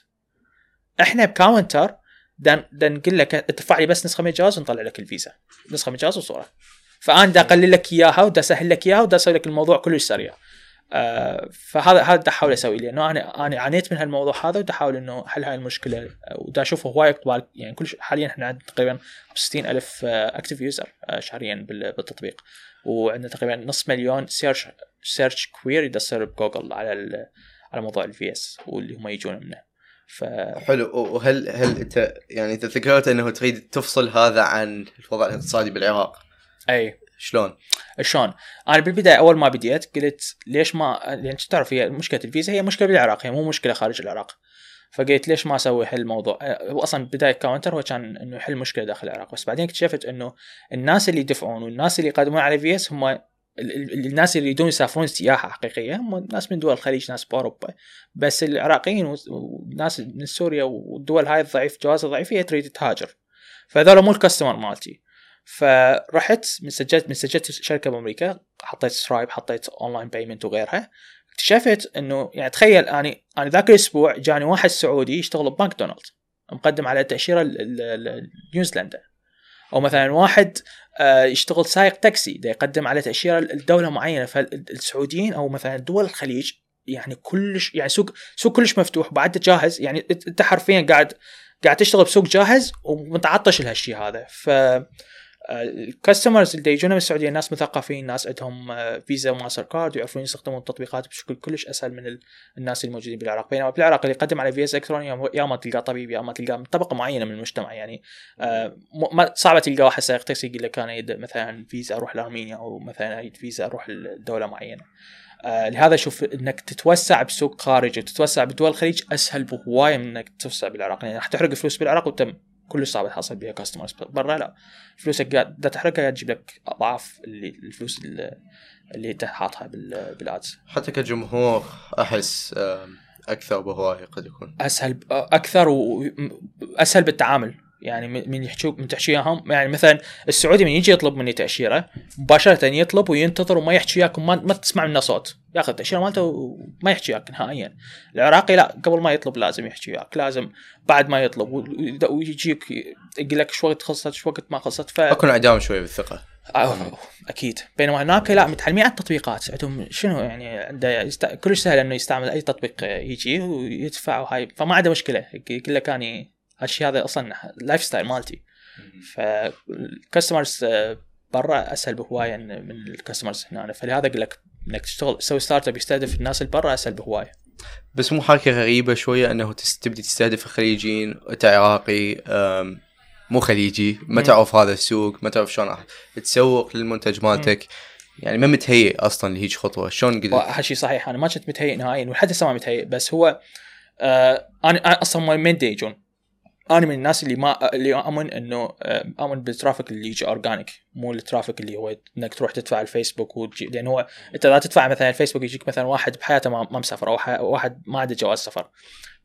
إحنا بكاونتر دا نقول لك ادفع لي بس نسخة من الجهاز ونطلع لك الفيزا. نسخة من الجهاز وصورة. فأنا دا أقلل لك إياها ودا أسهل لك إياها ودا أسوي لك الموضوع كلش سريع. آه فهذا هذا احاول أسوي لأنه أنا أنا عانيت من هالموضوع هذا ودا احاول إنه حل هاي المشكلة. ودا أشوفه هواي اقبال يعني كل حاليا إحنا عندنا تقريبا 60 ألف active user آه شهريا بالتطبيق. وعندنا تقريبا نص مليون search search query يصير بجوجل على على موضوع الفي اس واللي هم يجون منه. ف حلو. وهل هل انت يعني انت ذكرت إنه تريد تفصل هذا عن الوضع الاقتصادي بالعراق؟ اي شلون؟ شلون؟ أنا بالبداية أول ما بديت قلت ليش ما لأن تعرف هي مشكلة الفيزا هي مشكلة بالعراق هي مو مشكلة خارج العراق. فقلت ليش ما أسوي حل الموضوع هو أصلا بداية كاونتر هو كان إنه يحل مشكلة داخل العراق بس بعدين اكتشفت إنه الناس اللي يدفعون والناس اللي يقدمون على في اس هم الناس اللي يريدون يسافرون سياحة حقيقية هم ناس من دول الخليج ناس باوروبا بس العراقيين وناس من سوريا والدول هاي الضعيف جوازها ضعيف هي تريد تهاجر. فهذول مو ال customer مالتي. فرحت من سجلت من سجلت شركة بأمريكا حطيت Stripe حطيت online payment وغيرها. اكتشفت إنه يعني تخيل اني أنا ذاك الأسبوع جاني واحد سعودي يشتغل بماكدونالد مقدم على تأشيرة نيوزيلندا أو مثلا واحد آه، يشتغل سايق تاكسي ده يقدم على تأشيرة لدولة معينة. فالسعوديين أو مثلا دول الخليج يعني كلش يعني سوق سوق كلش مفتوح وبعد جاهز. يعني انت حرفيا قاعد قاعد تشتغل بسوق جاهز ومتعطش لهالشيء هذا. ف الكاستمرز اللي يجونا من السعودية ناس مثقفين ناس عندهم فيزا وماستر كارد ويعرفون يستخدمون التطبيقات بشكل كلش أسهل من الناس الموجودين بالعراق. بينما بالعراق اللي يقدم على فيزا الكترونيه يا ما تلقى طبيب يا ما تلقى من طبقة معينة من المجتمع يعني آه، صعبه تلقى واحد سائق تاكسي يقول لك أنا مثلا فيزا أروح لأرمينيا أو مثلا أريد فيزا أروح لدولة معينة. آه لهذا أشوف إنك تتوسع بسوق خارجي وتتوسع بدول الخليج أسهل بهواية من إنك تتوسع بالعراق. يعني راح تحرق فلوس بالعراق وتم. كلش صعب تحصل بها كاستمرز برا لا. فلوسك قاعد تحرقها تجيب لك أضعاف اللي الفلوس اللي أنت حاطها بالادز حتى كجمهور أحس أكثر بهواية قد يكون. أسهل أكثر واسهل بالتعامل. يعني من يحكوا من تحكي اياهم يعني مثلا السعودي من يجي يطلب مني تأشيرة مباشرة يطلب وينتظر وما يحكي وياك ما, ما تسمع منه صوت. ياخذ التأشيرة مالته وما يحكي وياك نهائيا. العراقي لا قبل ما يطلب لازم يحكي وياك لازم بعد ما يطلب. ويجيك يقول لك شو وقت خلصت شو وقت ما خلصت ف أكون انعدام شوي بالثقة. أوه. أكيد. بينما هناك لا متعلمين على التطبيقات. عندهم شنو يعني عنده يست... كلش سهل إنه يستعمل أي تطبيق يجي ويدفع وهاي فما عنده مشكلة. يقول لك اني هالشيء هذا أصلا lifestyle مالتي فال customers آه، برا أسهل بهواية من ال customers هنا. فلهذا أقول لك إنك تشتغل تسوي startup يستهدف الناس اللي برا أسهل بهواية. بس مو حركة غريبة شوية إنه تبدي تستهدف الخليجيين انت عراقي مو خليجي ما تعرف هذا السوق ما تعرف شلون تسوق للمنتج مالتك. يعني ما متهيئ أصلا لهيج خطوة. شلون قدرت هالشيء صحيح. أنا ما كنت متهيئ نهائيا ولحد هسه ما متهيئ بس هو آه أنا أصلا ما يجون أنا من الناس اللي ما اللي اؤمن إنه اؤمن بال traffic اللي يجي organic مو ال traffic اللي هو إنك تروح تدفع الفيسبوك وتجي لأن هو أنت اذا تدفع مثلا الفيسبوك يجيك مثلا واحد بحياته ما, مسافر أو واحد ما عنده جواز سفر.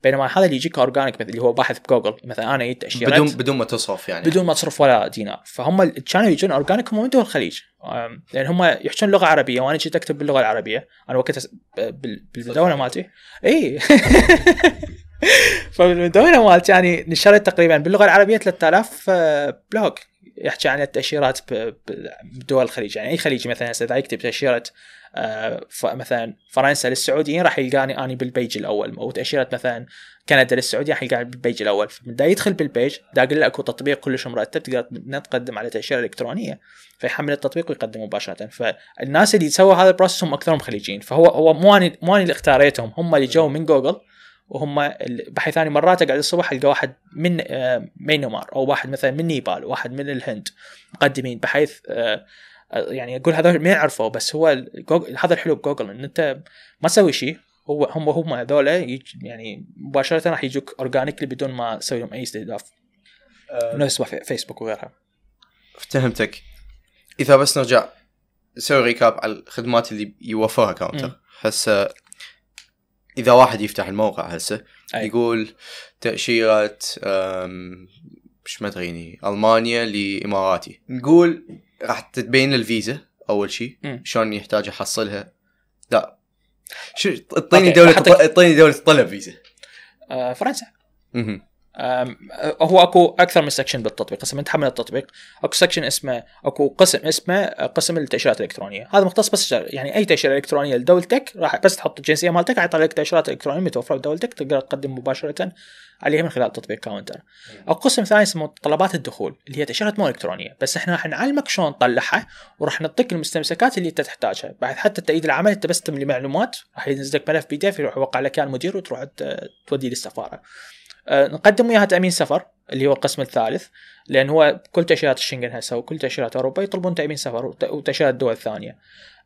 بينما هذا اللي يجيك organic مثل اللي هو باحث بجوجل مثلا أنا جيت تاشيرات بدون بدون ما تصرف يعني. بدون ما تصرف ولا دينار. فهم كانوا يجون organic هم من دول الخليج لأن هم يحجون لغة عربية وأنا جيت أكتب باللغة العربية. أنا وقتها بالدولة مالتي. اي [LAUGHS] فبالمدونه مالتي يعني نشرت تقريبا باللغة العربية 3000 blog يحكي عن التأشيرات بدول الخليج. يعني أي خليجي مثلا إذا يكتب تأشيرة آه، مثلا فرنسا للسعوديين راح يلقاني أني بال page الأول. أو تأشيرة مثلا كندا للسعودية راح يلقاني بال page الأول. فبدا يدخل بال page دا أقول له اكو تطبيق كلش مرتب تقدر تقدم على تأشيرة إلكترونية. فيحمل التطبيق ويقدم مباشرة. فالناس اللي سووا هذا ال process هم أكثرهم خليجيين. فهو هو مو اني مو أني اللي اختاريتهم هم اللي جو من جوجل وهم بحيث أني مرات أقعد الصبح ألقى واحد من آه، مينمار أو واحد مثلا من نيبال واحد من الهند مقدمين بحيث آه، يعني أقول هذول ما يعرفوا بس هو هذا الحلو بجوجل إن أنت ما تسوي شيء هو هم هم هذول يعني مباشرة راح يجوك organically بدون ما تسوي لهم أي استهداف. أه نفس فيسبوك وغيرها. افتهمتك. إذا بس نرجع نسوي recap على الخدمات اللي يوفرها كاونتر هسه إذا واحد يفتح الموقع هسه يقول تاشيره مش ما تغيني ألمانيا لإماراتي. نقول راح تبين الفيزا أول شيء شلون يحتاج يحصلها. لا. شو اعطيني دولة اعطيني دولة طلب فيزا. آه فرنسا. هو اكو أكثر من سكشن بالتطبيق هسه من تحمل التطبيق. اكو سكشن اسمه اكو قسم اسمه قسم التأشيرات الإلكترونية. هذا مختص بس يعني أي تأشيرة إلكترونية لدولتك راح بس تحط الجنسيه مالتك يطلع لك تاشيرات الكترونيه متوفره بدولتك تقدر تقدم مباشرة عليها من خلال تطبيق كاونتر اكو قسم ثاني اسمه طلبات الدخول اللي هي تأشيرات مو إلكترونية. بس إحنا راح نعلمك شلون تطلعها وراح نعطيك المستمسكات اللي أنت تحتاجها. بعد حتى تأييد العمل أنت بس تملي معلومات راح ينزل لك ملف PDF يروح يوقع لك المدير وتروح توديه للسفارة. آه، نقدم وياها تأمين سفر اللي هو القسم الثالث لأن هو كل تأشيرات الشنغن هسه وكل تأشيرات أوروبا يطلبون تأمين سفر وتأشيرات الدول الثانية.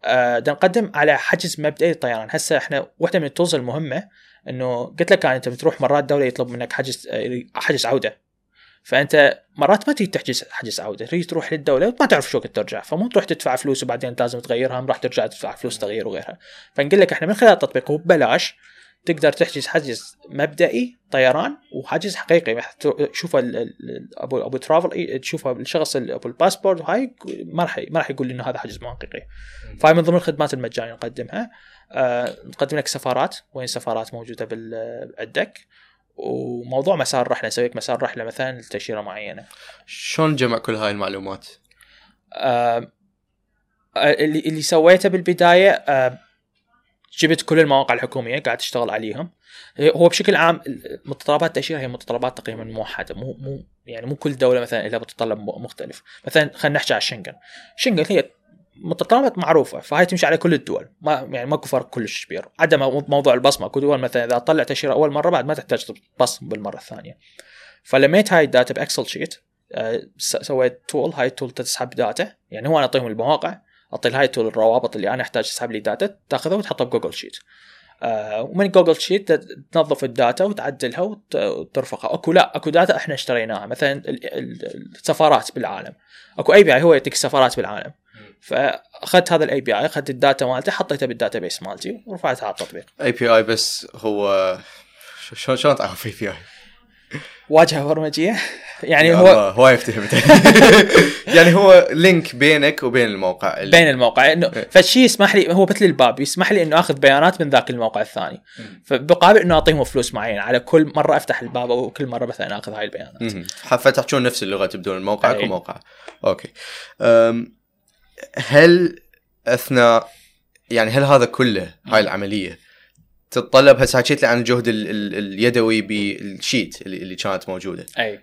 أه نقدم على حجز مبدئي للطيران هسه إحنا واحدة من ال tools المهمة إنه قلت لك أنت بتروح مرات دولة يطلب منك حجز آه، حجز عودة. فأنت مرات ما تريد تحجز حجز عودة تريد تروح للدولة وما تعرف شو وقت ترجع فمو تروح تدفع فلوس وبعدين لازم تغيرها راح ترجع تدفع فلوس تغيير وغيرها. فنقول لك إحنا من خلال التطبيق وببلاش تقدر تحجز حجز مبدئي طيران وحجز حقيقي. تشوف ابو أبو travel تشوف الشخص أبو الباسبورت وهاي ما راح ما راح يقول إنه هذا حجز مو حقيقي. فهاي من ضمن الخدمات المجانية نقدمها. آه نقدم لك سفارات. وين سفارات موجودة عندك وموضوع مسار رحلة نسوي لك مسار رحلة مثلا لتأشيرة معينة. شلون جمع كل هاي المعلومات؟ آه اللي اللي سويته بالبداية آه جبت كل المواقع الحكومية قاعد تشتغل عليهم. هو بشكل عام متطلبات التأشيرة هي متطلبات تقريبا موحده مو مو يعني مو كل دولة مثلا لها متطلب مختلف. مثلا خلينا نحكي على شنغن. شنغن هي متطلبات معروفة فهي تمشي على كل الدول. ما يعني ماكو فرق كلش كبير. عدا موضوع البصمة. اكو دول مثلا إذا طلع تأشيرة أول مرة بعد ما تحتاج تبصم بالمرة الثانية. فلميت هاي ال data ب Excel sheet آه، سويت tool هاي ال tool تسحب data يعني هو أنا أعطيهم المواقع. اعطي tool الروابط اللي أنا أحتاج أسحب لي data تأخذها وتحطها بجوجل sheet آه ومن جوجل sheet تنظف ال data وتعدلها وترفقها. أكو لا أكو data إحنا اشتريناها. مثلا السفارات بالعالم. أكو API هو يعطيك السفارات بالعالم. فأخذت هذا ال API أخذت ال data مالته حطيتها بال database مالتي ورفعتها على التطبيق. API بس هو شلون تعرف API؟ واجهه برمجيه يعني هو هواي افتهمت [LAUGHS] يعني هو link بينك وبين الموقع بين الموقع. إنه إيه. فالشيء يسمح لي هو مثل الباب يسمح لي إنه آخذ بيانات من ذاك الموقع الثاني. فبقابل إنه أعطيهم فلوس معينة. على كل مرة أفتح الباب أو كل مرة مثلا آخذ هاي البيانات. فتحجون نفس اللغة تبدون الموقع أي. وموقع. Okay. هل اثناء يعني هل هذا كله هاي العملية تتطلب هسه حكيت لي عن الجهد ال ال اليدوي بالشيت اللي, اللي كانت موجودة. أي.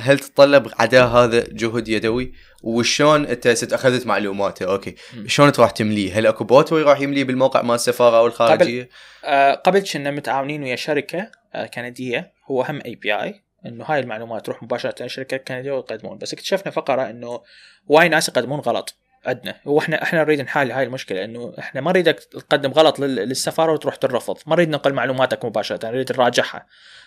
هل تتطلب عداء هذا جهد يدوي؟ وشلون أنت أخذت معلوماته؟ Okay. شلون تروح تمليه؟ هل أكو bot راح يمليه بالموقع مال السفاره أو الخارجية؟ قبل آه قبل كنا متعاونين ويا شركة آه كندية. هو هم API إنه هاي المعلومات تروح مباشرة للشركه الكنديه ويقدمون. بس اكتشفنا فترة إنه هواي ناس يقدمون غلط. عندنا وإحنا إحنا نريد نحل هاي المشكلة إنه إحنا ما نريدك تقدم غلط للسفارة وتروح ترفض. ما نريد ننقل معلوماتك مباشرة نريد نراجعها.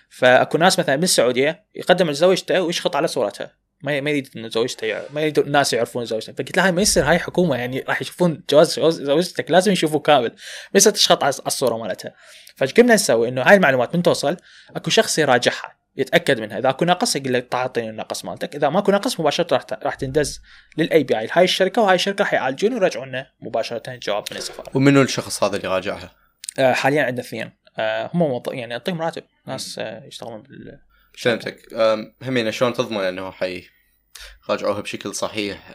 فأكو ناس مثلا بالسعوديه يقدم لزوجته ويشخط على صورتها. ما ما يريد إنه زوجته ما يريد الناس يعرفون زوجته فقلت لها ما يصير هاي حكومة يعني راح يشوفون جواز زوجتك لازم يشوفوه كامل. ما يصير تشخط على الصورة مالتها. فايش قمنا نسوي؟ إنه هاي المعلومات من توصل أكو شخص يراجعها. يتأكد منها. إذا أكو ناقص يقول لك تعطيني النقص مالتك. إذا ماكو نقص مباشرة راح راح تندز لل API. هاي الشركة وهاي الشركة راح يعالجون ويرجعون لنا مباشرة جواب من السفاره ومنو الشخص هذا اللي راجعها؟ آه حاليا عندنا اثنين. آه هم يعني يعطيهم راتب. ناس آه يشتغلون بال فهمتك. همين شلون تضمن إنه هي راجعوها بشكل صحيح؟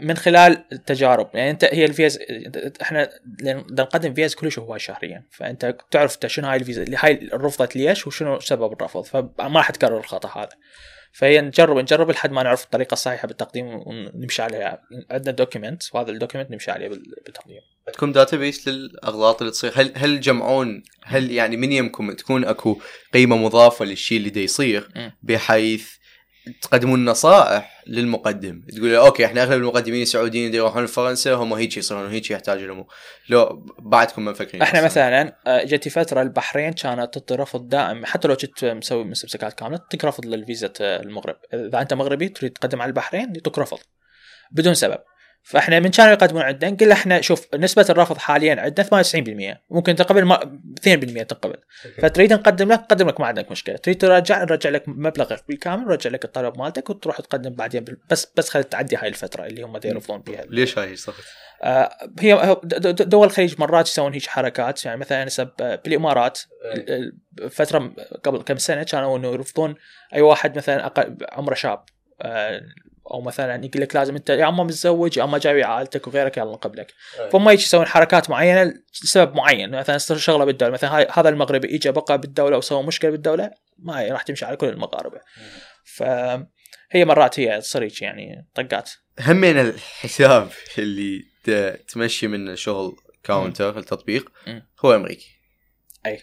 من خلال التجارب. يعني أنت هي الفيز إحنا نقدم فيز كلش هواي شهريا. فأنت تعرف شنو هاي الفيزا اللي هاي رفضت ليش وشنو سبب الرفض. فما راح تكرر الخطأ هذا. فهي نجرب نجرب لحد ما نعرف الطريقة الصحيحة بالتقديم ونمشي عليها. عندنا document وهذا ال document نمشي عليه بالتقديم. عندكم database للأغلاط اللي تصير؟ هل هل جمعون هل يعني من يمكم تكون أكو قيمة مضافة للشيء اللي دا يصير بحيث تقدمون نصائح للمقدم. تقول له okay إحنا أغلب المقدمين السعوديين يروحون لفرنسا هم هيك يصيرون هيك يحتاج لهم لو بعدكم مفكرين. إحنا مثلا آه، جتنا فترة البحرين كانت تعطي رفض دائم حتى لو كنت مسوي مستمسكات كامله تعطيك رفض للفيزا المغرب. إذا أنت مغربي تريد تقدم على البحرين يعطوك رفض بدون سبب. فاحنا من كانوا يقدمون عندنا نقول إحنا شوف نسبة الرفض حاليا عندنا 98% ممكن تقبل ما 2% تقبل فتريد نقدم لك نقدم لك ما عندك مشكلة. تريد ترجع نرجع لك مبلغك بالكامل نرجع لك الطلب مالتك وتروح تقدم بعدين بس بس خلي تعدي هاي الفترة اللي هم يرفضون فيها ليش هاي صارت؟ آه هي دول الخليج مرات يسوون هيك حركات يعني مثلا نسب آه، بالإمارات فترة قبل كم سنة كانوا إنه يرفضون أي واحد مثلا أقل عمره شاب. آه أو مثلا يقول لك لازم أنت يا أما متزوج يا أما جاي عائلتك وغيرك يلا نقبلك فهم يجي يسوون حركات معينة لسبب معين. مثلا شغلة بالدولة مثلا هذا المغربي اجى بقى بالدولة وسوى مشكلة بالدولة ما راح تمشي على كل المغاربة. فهي مرات هي تصير يعني طقات. همين الحساب اللي تمشي من شغل كاونتر التطبيق هو أمريكي. أي.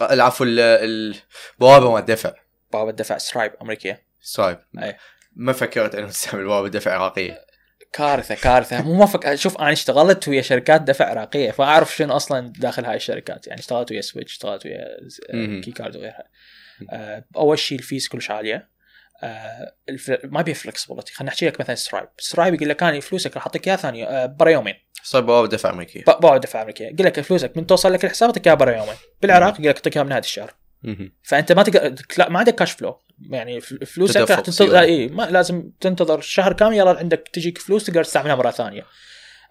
العفو البوابه ما الدفع بوابة الدفع سترايب أمريكية. سترايب أي. ما فكرت إنه تستعمل بوابه دفع عراقية. كارثة كارثة. مو ما فك... شوف أنا اشتغلت ويا شركات دفع عراقية فأعرف شنو أصلا داخل هاي الشركات. يعني اشتغلت ويا سويتش اشتغلت ويا كي كارد وغيرها. آه، أول شيء ال fees كلش عالية. آه ما بيه flexibility خلينا نحكي لك مثلا سترايب سترايب يقول لك أنا فلوسك راح أعطيك إياها ثانية آه برا يومين. صار بوابه دفع أمريكية. بوابه دفع أمريكية. يقول لك فلوسك من توصل لك الحساب اعطيك إياها برا يومين. بالعراق يقول لك أعطيك إياها من هذا الشهر. فأنت ما تقدر ما عندك cash flow يعني فلوسك راح تنتظر إي ما لازم تنتظر شهر كامل يلا عندك تجيك فلوس تقدر تستعملها مرة ثانية.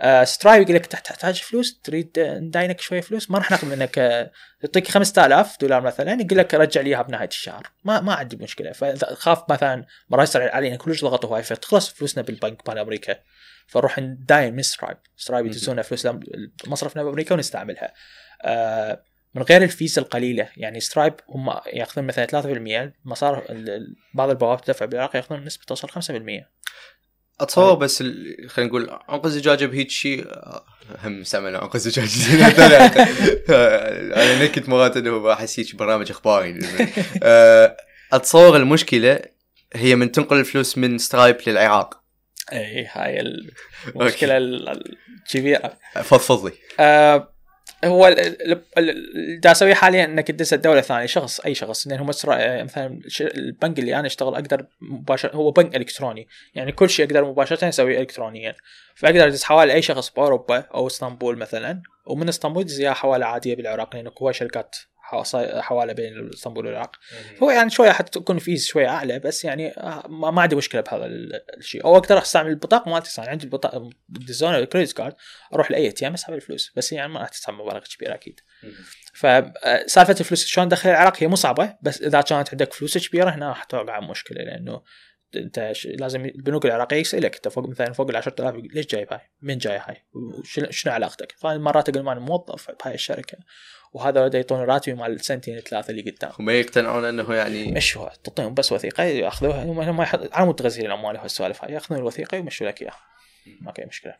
آه سترايب يقول لك تحتاج فلوس؟ تريد نداينك شوية فلوس؟ ما راح ناخذ منك آه تعطيك 5000 دولار مثلا يقول لك رجع لي إياها بنهاية الشهر. ما ما عندي مشكلة. فاذا خاف مثلا مرة يصير علينا كلش ضغط هواي فتخلص فلوسنا بالبنك مال أمريكا. فنروح نداين من سترايب سترايب يدزونا فلوس مصرفنا بأمريكا ونستعملها. آه من غير الفيزا القليلة. يعني سترايب هم ياخذون مثلا 3% مصارف بعض البوابات تدفع بالعراق ياخذون نسبة توصل 5% أتصور بس خلينا نقول أنقذ زجاجه بهيك شيء هم استعملنا أنقذ زجاجه [LAUGHS] أنا نكت مرات إنه أحس هيك برنامج إخباري. [LAUGHS] آه، أتصور المشكلة هي من تنقل الفلوس من سترايب للعراق. اي هاي المشكلة [LAUGHS] الكبيره فضفض لي آه هو اللي اسويه حاليا إنك تدز الدولة الثانية شخص أي شخص. لأن هو مثلا البنك اللي أنا أشتغل أقدر مباشره هو بنك إلكتروني. يعني كل شيء أقدر مباشرة أسويه الكترونيا. فأقدر ادز حوالي أي شخص بأوروبا أو إسطنبول مثلا. ومن إسطنبول ادز حواله عادية بالعراق لأنه هو شركات حواله بين اسطنبول والعراق. هو يعني شوية حتكون fees شوية أعلى بس يعني آه، ما عندي مشكلة بهذا الشيء. أو أقدر أستعمل البطاقة مالتي عندي البطاقة ديزاين ال credit card أروح ل ATM أسحب الفلوس بس يعني ما راح تدفع مبالغ كبيرة أكيد. فسالفه الفلوس شلون دخل العراق؟ هي مو صعبة بس إذا كانت عندك فلوس كبيرة هنا راح توقع مشكلة لأنه انت لازم البنوك العراقية يسالك انت فوق مثلا فوق ال 10000 ليش جايب هاي؟ من جاي هاي؟ شنو علاقتك؟ فمرات أقول أنا موظف بهاي الشركة. وهذا بدا يعطون راتبي مال سنتين ثلاثة اللي قدام. وما يقتنعون إنه يعني مش هو تعطيهم بس وثيقة يأخذوها. هم يحط على مود تغذيه الأموال وهالسوالف هاي. يأخذون الوثيقة ويمشوا لك إياها. ما في مشكلة.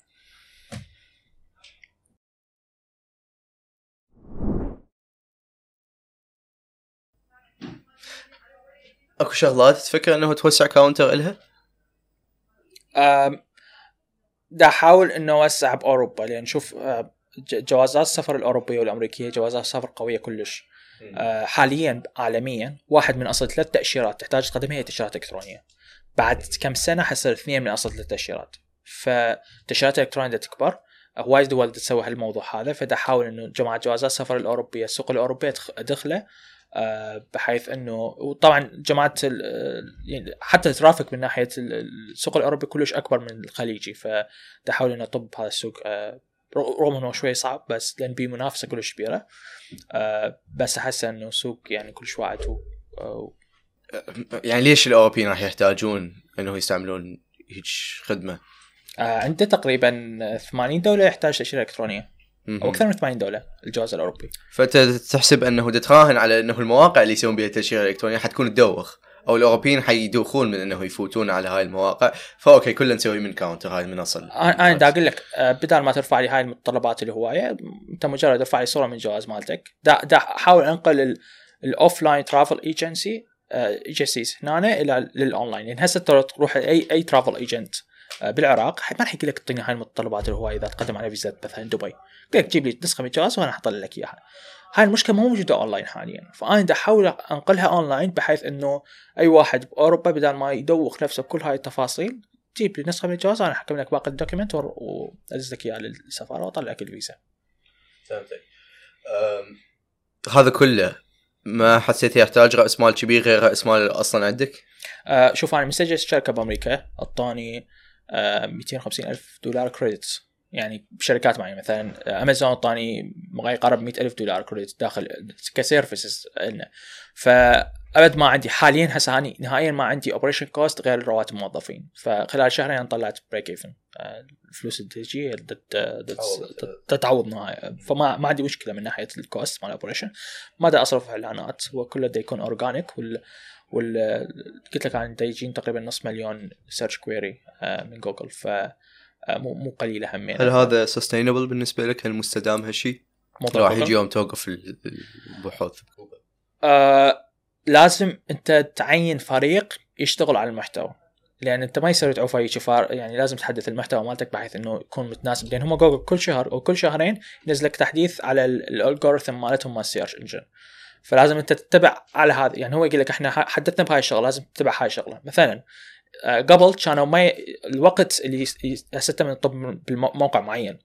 اكو شغلات تفكر انه توسع كاونتر إلها؟ دا احاول إنه أوسع بأوروبا لأن شوف جوازات السفر الأوروبية والأمريكية جوازات سفر قوية كلش. آه، حاليا عالميا واحد من أصل ثلاث تأشيرات تحتاج تقدمها هي تأشيرات إلكترونية. بعد كم سنة حصير اثنين من أصل ثلاث تأشيرات. فالتاشيرات الالكترونيه تكبر. هواي دول تسوي هالموضوع هذا فدا احاول إنه جماعة جوازات السفر الأوروبية السوق الأوروبية ادخله آه، بحيث إنه وطبعا جماعة يعني حتى ال traffic من ناحية السوق الأوروبي كلش أكبر من الخليجي فاحاول إنه اطب هذا السوق آه، رغم إنه شوي صعب بس لأن بيه منافسة كلش كبيرة آه، بس أحس إنه سوق يعني كلش واعد يعني ليش الأوروبيين راح يحتاجون إنه يستعملون هيك خدمة؟ عنده تقريبا 80 دولة يحتاج تأشيرة إلكترونية أو أكثر من 80 دولة الجواز الأوروبي. فانت تحسب انه تتراهن على إنه المواقع اللي يسوون بها التاشيره الالكترونيه حتكون تدوخ أو الأوروبيين حيدوخون من إنه يفوتون على هاي المواقع. فأوكي كلنا نسوي من كاونتر هاي المنصه أنا دا أقول لك آه، بدل ما ترفع لي هاي المتطلبات الهواية أنت مجرد ارفع لي صورة من الجواز مالتك. دا, دا احاول أنقل ال offline travel agency agencies هنا إلى للاونلاين لأن هسه تروح اي أي travel agent آه، بالعراق ما راح يقول لك اعطيني هاي المتطلبات الهواية إذا تقدم على فيزا مثلا دبي. يقول لك جيب لي نسخة من الجواز وأنا أحط لك إياها هاي المشكلة مو موجودة أونلاين حاليا فأنا بدي أحاول أنقلها أونلاين بحيث إنه أي واحد بأوروبا بدل ما يدوخ نفسه بكل هاي التفاصيل جيب لي نسخة من الجواز أنا اكمل لك باقي ال document وادز لك اياه للسفارة وأطلع لك الفيزا. فهمتك. هذا كله ما حسيت يحتاج رأس مال كبير غير رأس مال أصلا عندك؟ أه شوف أنا مسجل شركه بأمريكا اعطاني أه 250 ألف دولار credits يعني بشركات معينة مثلا امازون اعطاني ما يقارب 100 ألف دولار credit داخل ك services لنا. فأبد ما عندي حاليا هسه هاني نهائيا ما عندي operation cost غير رواتب الموظفين فخلال شهرين أنا طلعت break even الفلوس اللي تجي تتعوض فما ما عندي مشكلة من ناحية ال cost مال ال operation ما دا أصرف اعلانات هو كله دا يكون organic وال وال قلت لك أنا يجين تقريبا نص مليون search query آه، من جوجل ف آه، مو مو قليلة همين. هل هذا sustainable بالنسبة لك؟ هل مستدام هالشيء؟ راح يجي يوم توقف البحوث آه لازم انت تعين فريق يشتغل على المحتوى. لأن انت ما يصير تعوف اي شفار يعني لازم تحدث المحتوى مالتك بحيث إنه يكون متناسب. لأن هم جوجل كل شهر أو كل شهرين ينزل لك تحديث على ال algorithm مالتهم مال ال search engine فلازم انت تتبع على هذا. يعني هو يقول لك إحنا حددنا بهاي الشغلة لازم تتبع هاي الشغلة. مثلا قبل كانوا ما ي... الوقت اللي هسه من تطب بموقع معين.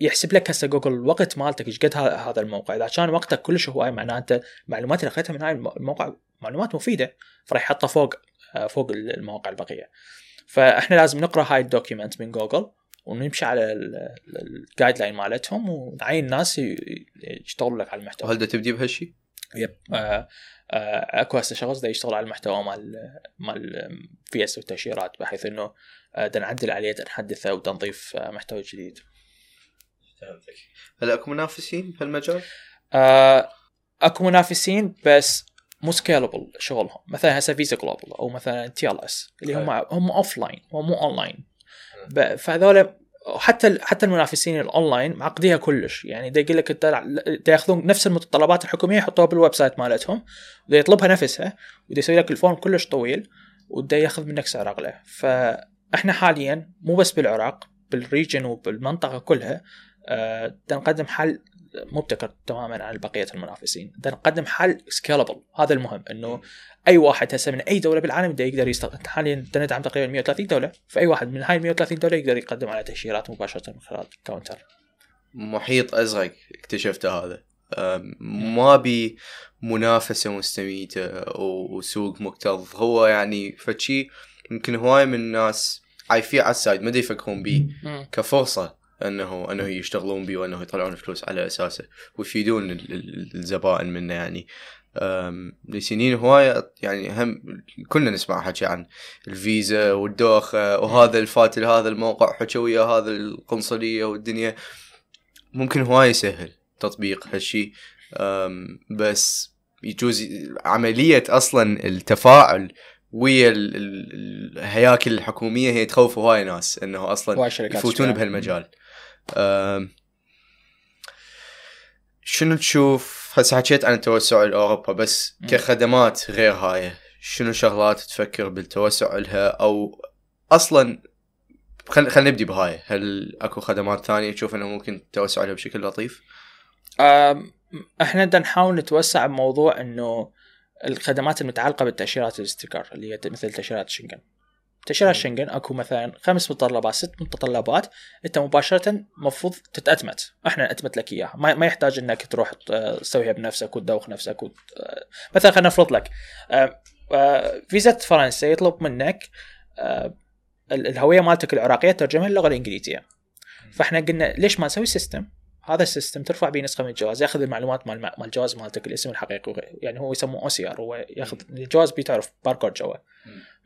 يحسب لك هسه جوجل الوقت مالتك إيش قد هذا الموقع. إذا كان وقتك كلش هواي معناته انت المعلومات اللي أخذتها من هاي الموقع معلومات مفيدة فراح يحطها فوق آه، فوق المواقع البقية. فإحنا لازم نقرأ هاي ال document من جوجل ونمشي على ال guideline مالتهم ونعين ناس يشتغلوا لك على المحتوى. هل تبدي بهالشيء؟ yep آه آه، أكو هسه شخص دا يشتغل على المحتوى مال مال في اس والتاشيرات بحيث إنه دا آه، نعدل عليه دا نحدثه ودا نضيف آه، محتوى جديد. هل أكو منافسين بهالمجال؟ آه أكو منافسين بس مو scalable شغلهم. مثلا هسه VFS Global أو مثلا TLS اللي هم هم offline هم مو اون لاين فهذول وحتى حتى المنافسين الأونلاين معقديها كلش. يعني دا يقول لك أنت يأخذون نفس المتطلبات الحكومية يحطوها بال website مالتهم ودا يطلبها نفسها ودا يسوي لك ال form كلش طويل ودا يأخذ منك سعر اغلى فإحنا حاليا مو بس بالعراق بال region وبالمنطقة كلها آه نقدم حل مبتكر تماما عن بقية المنافسين. نقدم حل scalable هذا المهم إنه أي واحد هسه من أي دولة بالعالم يقدر يقدر يستخدم حاليا ندعم تقريبا 130 دولة فأي واحد من هاي 130 دولة يقدر يقدم على تاشيرات مباشرة من خلال كاونتر محيط أزرق اكتشفته هذا. ما بي منافسة مستميتة وسوق مكتظ. هو يعني فشي يمكن هواي من الناس عايفين على ال side ما يفكرون بيه كفرصة. انه أنه يشتغلون بيه وأنه يطلعون فلوس على أساسه ويفيدون الزبائن منه يعني. لسنين هواية يعني هم كنا نسمع حكي عن الفيزا والدوخة وهذا الفات لهذا الموقع حكى ويا هذا القنصلية والدنيا. ممكن هواي يسهل تطبيق هالشي. بس يجوز عملية أصلا التفاعل ويا الهياكل الحكومية هي تخوف هواي ناس إنه أصلا يفوتون بهالمجال. شنو تشوف؟ هسه حكيت عن التوسع لأوروبا بس كخدمات غير هاي شنو شغلات تفكر بالتوسع لها؟ أو أصلا خل خلينا نبدي بهاي. هل أكو خدمات ثانية تشوف إنه ممكن توسع عليها بشكل لطيف؟ إحنا بدنا نحاول نتوسع بموضوع إنه الخدمات المتعلقة بالتأشيرات الاستيكر اللي هي مثل تأشيرات شنغن. تاشيرات شنغن أكو مثلا خمس متطلبات ست متطلبات أنت مباشره المفروض تتأتمت. إحنا نأتمت لك إياها. ما, ما يحتاج إنك تروح تسويها بنفسك وتدوخ نفسك وت... مثلا خلينا نفرض لك فيزا فرنسا يطلب منك الهوية مالتك العراقية ترجمها للغه الانجليزيه فإحنا قلنا ليش ما نسوي system هذا ال system ترفع به نسخة من الجواز يأخذ المعلومات مال مال الجواز مالتك الاسم الحقيقي يعني هو يسموه OCR هو يأخذ الجواز بتعرف باركود جوا.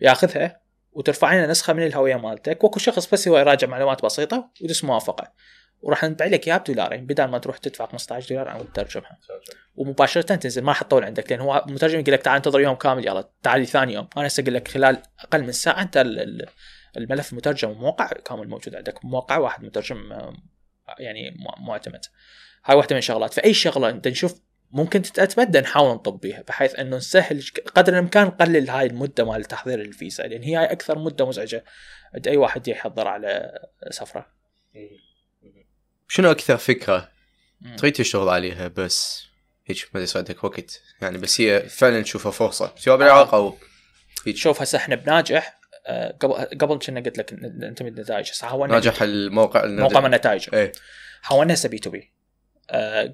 يأخذها وترفع لنا نسخة من الهوية مالتك. وأكو شخص بس هو يراجع معلومات بسيطة ويدوس موافقة. وراح نبيع لك إياها بدولارين بدل ما تروح تدفع 15 دولار عشان تترجمها ومباشرة تنزل ما راح تطول عندك لأن هو المترجم يقول لك تعال انتظر يوم كامل يلا تعال ثاني يوم. أنا هسه أقول لك خلال أقل من ساعة أنت الملف مترجم وموقع كامل موجود عندك. موقع واحد مترجم يعني معتمد هاي واحدة من الشغلات. فأي شغلة أنت نشوف ممكن تتأتمد نحاول نطب بيها بحيث إنه نسهل قدر الإمكان نقلل هاي المدة مال تحضير الفيزا لأن هي أكثر مدة مزعجة عند أي واحد يحضر على سفرة. شنو أكثر فكرة تريد تشتغل عليها بس هيك ما يصيدك وقت؟ يعني بس هي فعلا تشوفها فرصة. سواء بالعراق أو هيك؟ شوف هسه إحنا بناجح. آه، قبل قبل كنا قلت لك انت من النتائج. هسه حاولنا ناجح الموقع موقع من النتائج. إيه. حاولنا هسه B2B.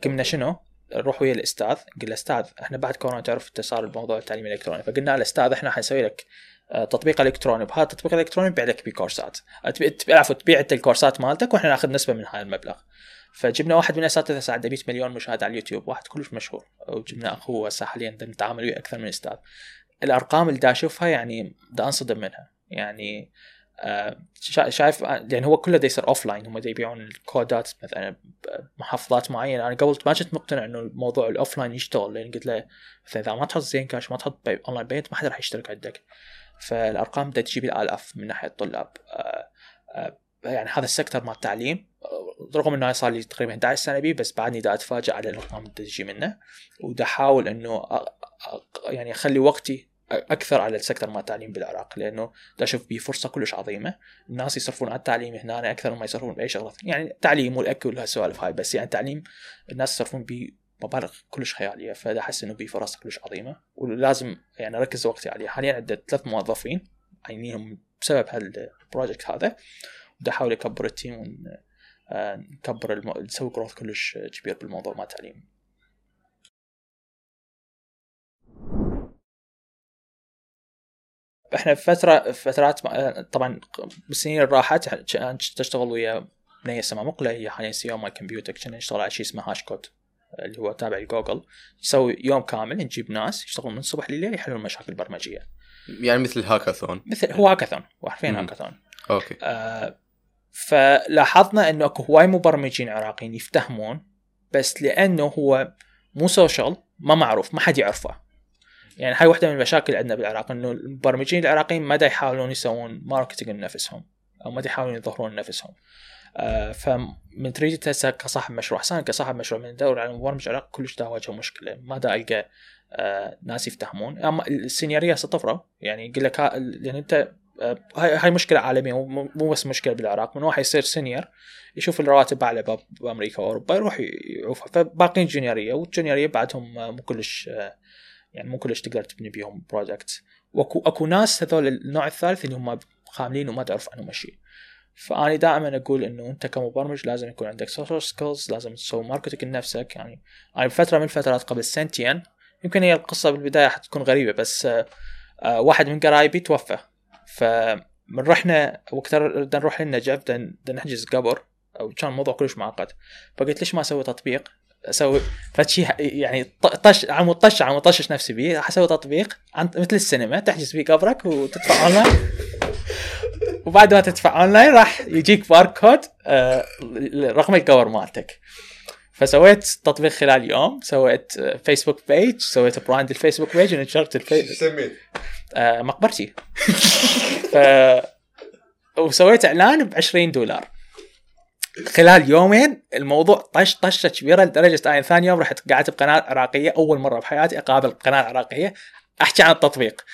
قمنا شنو؟ نروح ويا الأستاذ قلنا أستاذ إحنا بعد كورونا تعرف صار الموضوع التعليم الإلكتروني فقلنا الاستاذ إحنا حنسوي لك آه، تطبيق إلكتروني بهذا التطبيق الإلكتروني نبيع لك بكورسات. عفوا تبيع أنت الكورسات مالتك وإحنا ناخذ نسبة من هذا المبلغ. فجبنا واحد من الاساتذه عنده 100 مليون مشاهده على اليوتيوب واحد كلش مشهور. وجبنا أخوه هسه حاليا نتعامل وياه أكثر من أستاذ. الأرقام اللي دا أشوفها يعني دا أنصدم منها. يعني شايف يعني هو كله يصير offline هم يبيعون الكودات مثلا بمحافظات معينة. أنا قبل ما كنت مقتنع إنه الموضوع ال offline يشتغل لأن قلت له مثلا إذا ما تحط زين كاش ما تحط online payment ما حدا راح يشترك عندك. فالأرقام بدها تجيب الآلاف من ناحية الطلاب. آه، آه، يعني هذا السكتر مال التعليم رغم إنه صار لي تقريبا 11 سنة بيه بس بعدني دا اتفاجئ على الأرقام اللي تجي منه. ودا احاول إنه يعني أخلي وقتي أكثر على السكتر مال التعليم بالعراق لأنه أشوف به فرصة كلش عظيمة الناس يصرفون على التعليم هنا أكثر مما يصرفون بأي شغلة يعني التعليم والأكل وهالسوالف هاي بس يعني التعليم الناس يصرفون به مبالغ كلش خيالية فدا أحس إنه به فرص كلش عظيمة ولازم يعني أركز وقتي عليها. حاليا عندي ثلاث موظفين عينيهم بسبب هالبروجكت هذا بدي أحاول أكبر التيم ونكبر الم... نسوي جروث كلش كبير بالموضوع مال التعليم إحنا في فترة فترات طبعا بالسنين اللي راحت تشتغل ويا بنيه سما مقلة هي حاليا سي أو مال كمبيوتر كنا نشتغل على شيء اسمه هاش كود اللي هو تابع لجوجل. نسوي يوم كامل نجيب ناس يشتغلون من الصبح لليل يحلون مشاكل برمجيه يعني مثل هاكاثون. مثل هو هاكاثون حرفيا hackathon. okay. آه فلاحظنا إنه أكو هواي مبرمجين عراقيين يفتهمون بس لأنه هو مو social ما معروف ما حد يعرفه. يعني هاي واحدة من المشاكل عندنا بالعراق إنه المبرمجين العراقيين ما دا يحاولون يسوون marketing لنفسهم أو ما يحاولون يظهرون نفسهم آه فمن تريد هسه كصاحب مشروع حسان كصاحب مشروع من ندور على مبرمج عراقي كلش دا واجهه مشكلة ما دا ألقى آه ناس يفتهمون. أما هسه طفرة يعني يقول لك يعني أنت آه هاي هاي مشكلة عالمية مو بس مشكلة بالعراق من واحد يصير senior يشوف الرواتب أعلى بأمريكا وأوروبا يروح يعوفها. فباقين جونيورية والجونيورية بعدهم مو كلش آه يعني مو كلش تقدر تبني بيهم project واكو أكو ناس هذول النوع الثالث اللي هم خاملين وما تعرف عنهم شيء. فاني دائما أقول إنه أنت كمبرمج لازم يكون عندك social skills لازم تسوي marketing لنفسك. يعني أنا بفترة من الفترات قبل سنتين يمكن هي القصة بالبداية حتكون غريبة بس آه، واحد من قرايبي توفى. فمن رحنا وقت بدنا نروح للنجف بدنا نحجز قبر وكان الموضوع كلش معقد. فقلت ليش ما أسوي تطبيق؟ أسوي فشي يعني طش عم طش عم طشش نفسي بيه راح أسوي تطبيق مثل السينما تحجز فيه قبرك وتدفع اونلاين [LAUGHS] وبعد ما تدفع اونلاين راح يجيك باركود آه رقم القبر مالتك. فسويت تطبيق خلال يوم سويت فيسبوك page سويت brand الفيسبوك page ونشرت الفيسبوك سميت؟ آه مقبرتي. [LAUGHS] ف وسويت إعلان ب 20 دولار. خلال يومين الموضوع طش طشة كبيرة لدرجة أنا ثاني يوم رحت قعدت بقناه عراقية أول مرة بحياتي أقابل قناة عراقية أحكي عن التطبيق.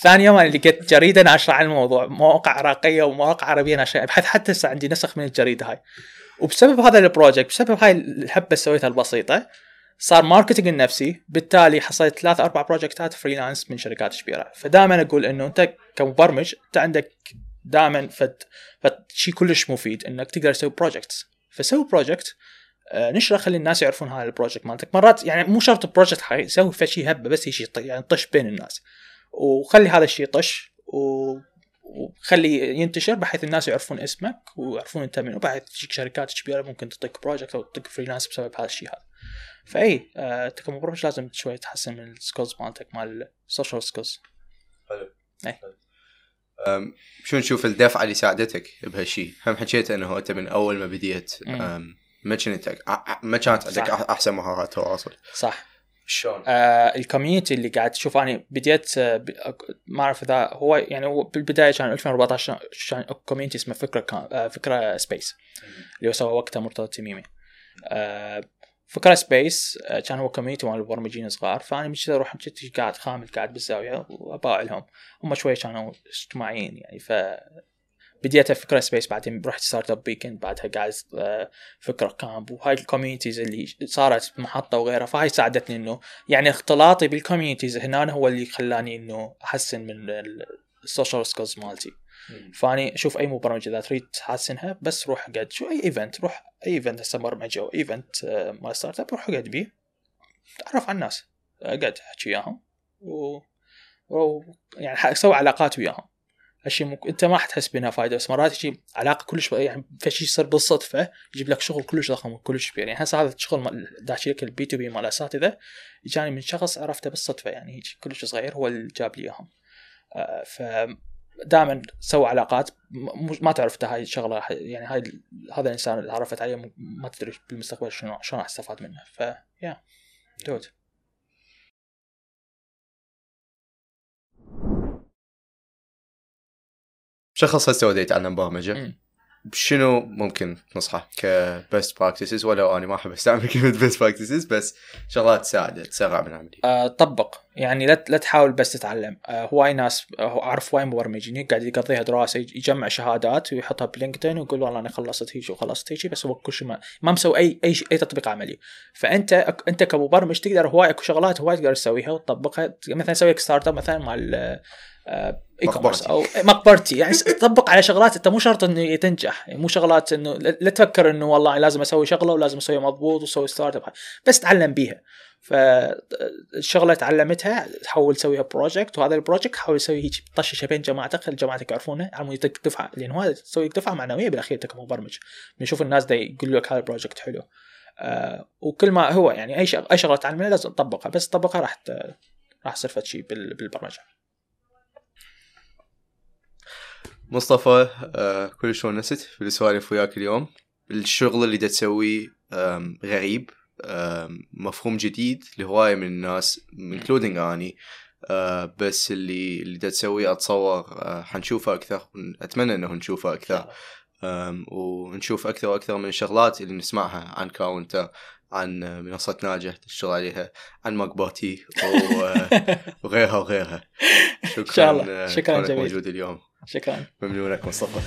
ثاني يوم أنا لقيت جريدة ناشرة عن الموضوع مواقع عراقية ومواقع عربية ناشرة ابحث حتى هسه عندي نسخ من الجريدة هاي. وبسبب هذا ال project بسبب هاي الهبه اللي سويتها البسيطة صار marketing لنفسي. بالتالي حصلت ثلاث أربع بروجكتات freelance من شركات كبيرة. فدائما أقول إنه أنت كمبرمج أنت عندك دائما فد شيء كلش مفيد إنك تقدر تسوي projects فسوي project آه، نشره خلي الناس يعرفون هذا ال project مالتك. مرات يعني مو شرط project حقيقي سوي في شيء هبة بس شيء يعني طش بين الناس. وخلي هذا الشيء طش و وخلي ينتشر بحيث الناس يعرفون اسمك ويعرفون أنت منو. بحيث تجيك شركات كبيرة ممكن تعطيك project أو تعطيك freelance بسبب هذا الشيء هذا. فأي آه كمبرمج لازم شوي تحسن من ال skills مالتك مال ال social skills حلو. أي. شو نشوف الدفعة اللي ساعدتك بهالشيء هم حكيت إنه أنت من أول ما بديت ما كنت ما كانت عندك. أحسن مهارات تواصل. صح. شلون؟ آه ال community اللي قاعد تشوف أنا بديت آه ما أعرف إذا هو يعني هو بالبداية كان 2014 كان community اسمه فكرة كان آه فكرة سبيس اللي هو سوى وقتها مرتضى التميمي آه فكرة سبيس آه كان هو community مال المبرمجين صغار فأنا من أروح قاعد خامل قاعد بالزاوية واباع لهم. هم شوي كانوا اجتماعيين يعني ف بديت فكره سبيس بعدين رحت ستارت اب ويكند بعدها قاعد آه، فكرة كامب وهاي ال communities اللي صارت محطة وغيرها فهاي ساعدتني إنه يعني اختلاطي بال communities هنا هو اللي خلاني إنه أحسن من ال social skills مالتي. فاني أشوف أي مبرمج إذا تريد تحسنها بس روح قد شو أي event روح أي event هسه برمجه أو event آه، مال startup روح قد بيه. تعرف على الناس. قد أحكي وياهم. و... و... يعني سوي علاقات وياهم. هالشيء ممكن أنت ما حتحس بإنها فائده بس مرات يجي علاقة كلش يعني في شيء يصير بالصدفة يجيب لك شغل كلش ضخم وكلش كبير. يعني هسه هذا الشغل داشي لك ال B2B مال الاساتذه جاني من شخص عرفته بالصدفة يعني يجي كلش صغير هو اللي جاب لي إياهم. آه ف دائما سوي علاقات. ما تعرف هاي الشغله يعني هاي هذا الإنسان اللي عرفت عليه ما تدري بالمستقبل شنو شلون راح تستفاد منه. ف يا دود شخص هسه وديت يتعلم برمجه شنو ممكن تنصحه كبست براكتسز ولو أنا ما أحب أستعمل كلمة بيست براكتسز بس شغلات تساعد تسرع من العملية. أه طبق. يعني لا لا تحاول بس تتعلم. أه هواي ناس أه أعرف هواي مبرمجين قاعد يقضيها دراسة يجمع شهادات ويحطها بلينكدين ويقول والله أنا خلصت هيك وخلصت هيك بس هو كل شيء ما, ما مسوي اي أي أي تطبيق عملي. فأنت أنت كمبرمج تقدر هواي أكو شغلات هواي تقدر تسويها وتطبقها. مثلا سوي startup مثلا مع e-commerce أو مقبرتي يعني طبق على شغلات أنت مو شرط إنه تنجح. يعني مو شغلات إنه لا تفكر إنه والله لازم أسوي شغلة ولازم اسويها مضبوط وأسوي startup بس تعلم بيها. فالشغله تعلمتها تحاول تسويها project وهذا ال project حاول تسوي هيك طششة بين جماعتك خلي جماعتك يعرفونه. على يعطيك دفعه لأن هذا تسوي دفعة معنوية بالأخير انت كمبرمج نشوف الناس دا يقول لك هذا ال project حلو. آه وكل ما هو يعني أي شغلة تعلمها لازم تطبقها. بس تطبقها راح راح تصير شيء بالبرمجة. مصطفى آه كلش ونست في السوالف وياك اليوم. الشغل اللي دا تسويه غريب مفهوم جديد لهواية من الناس including أني. آه بس اللي اللي دا تسويه أتصور آه حنشوفه أكثر أتمنى إنه نشوفه أكثر. ونشوف أكثر وأكثر من الشغلات اللي نسمعها عن counter عن منصة ناجح تشتغل عليها عن مقباتي [LAUGHS] وغيرها وغيرها. شكرا شكرا جميل. موجود اليوم. شكرا. ممنونك مصطفى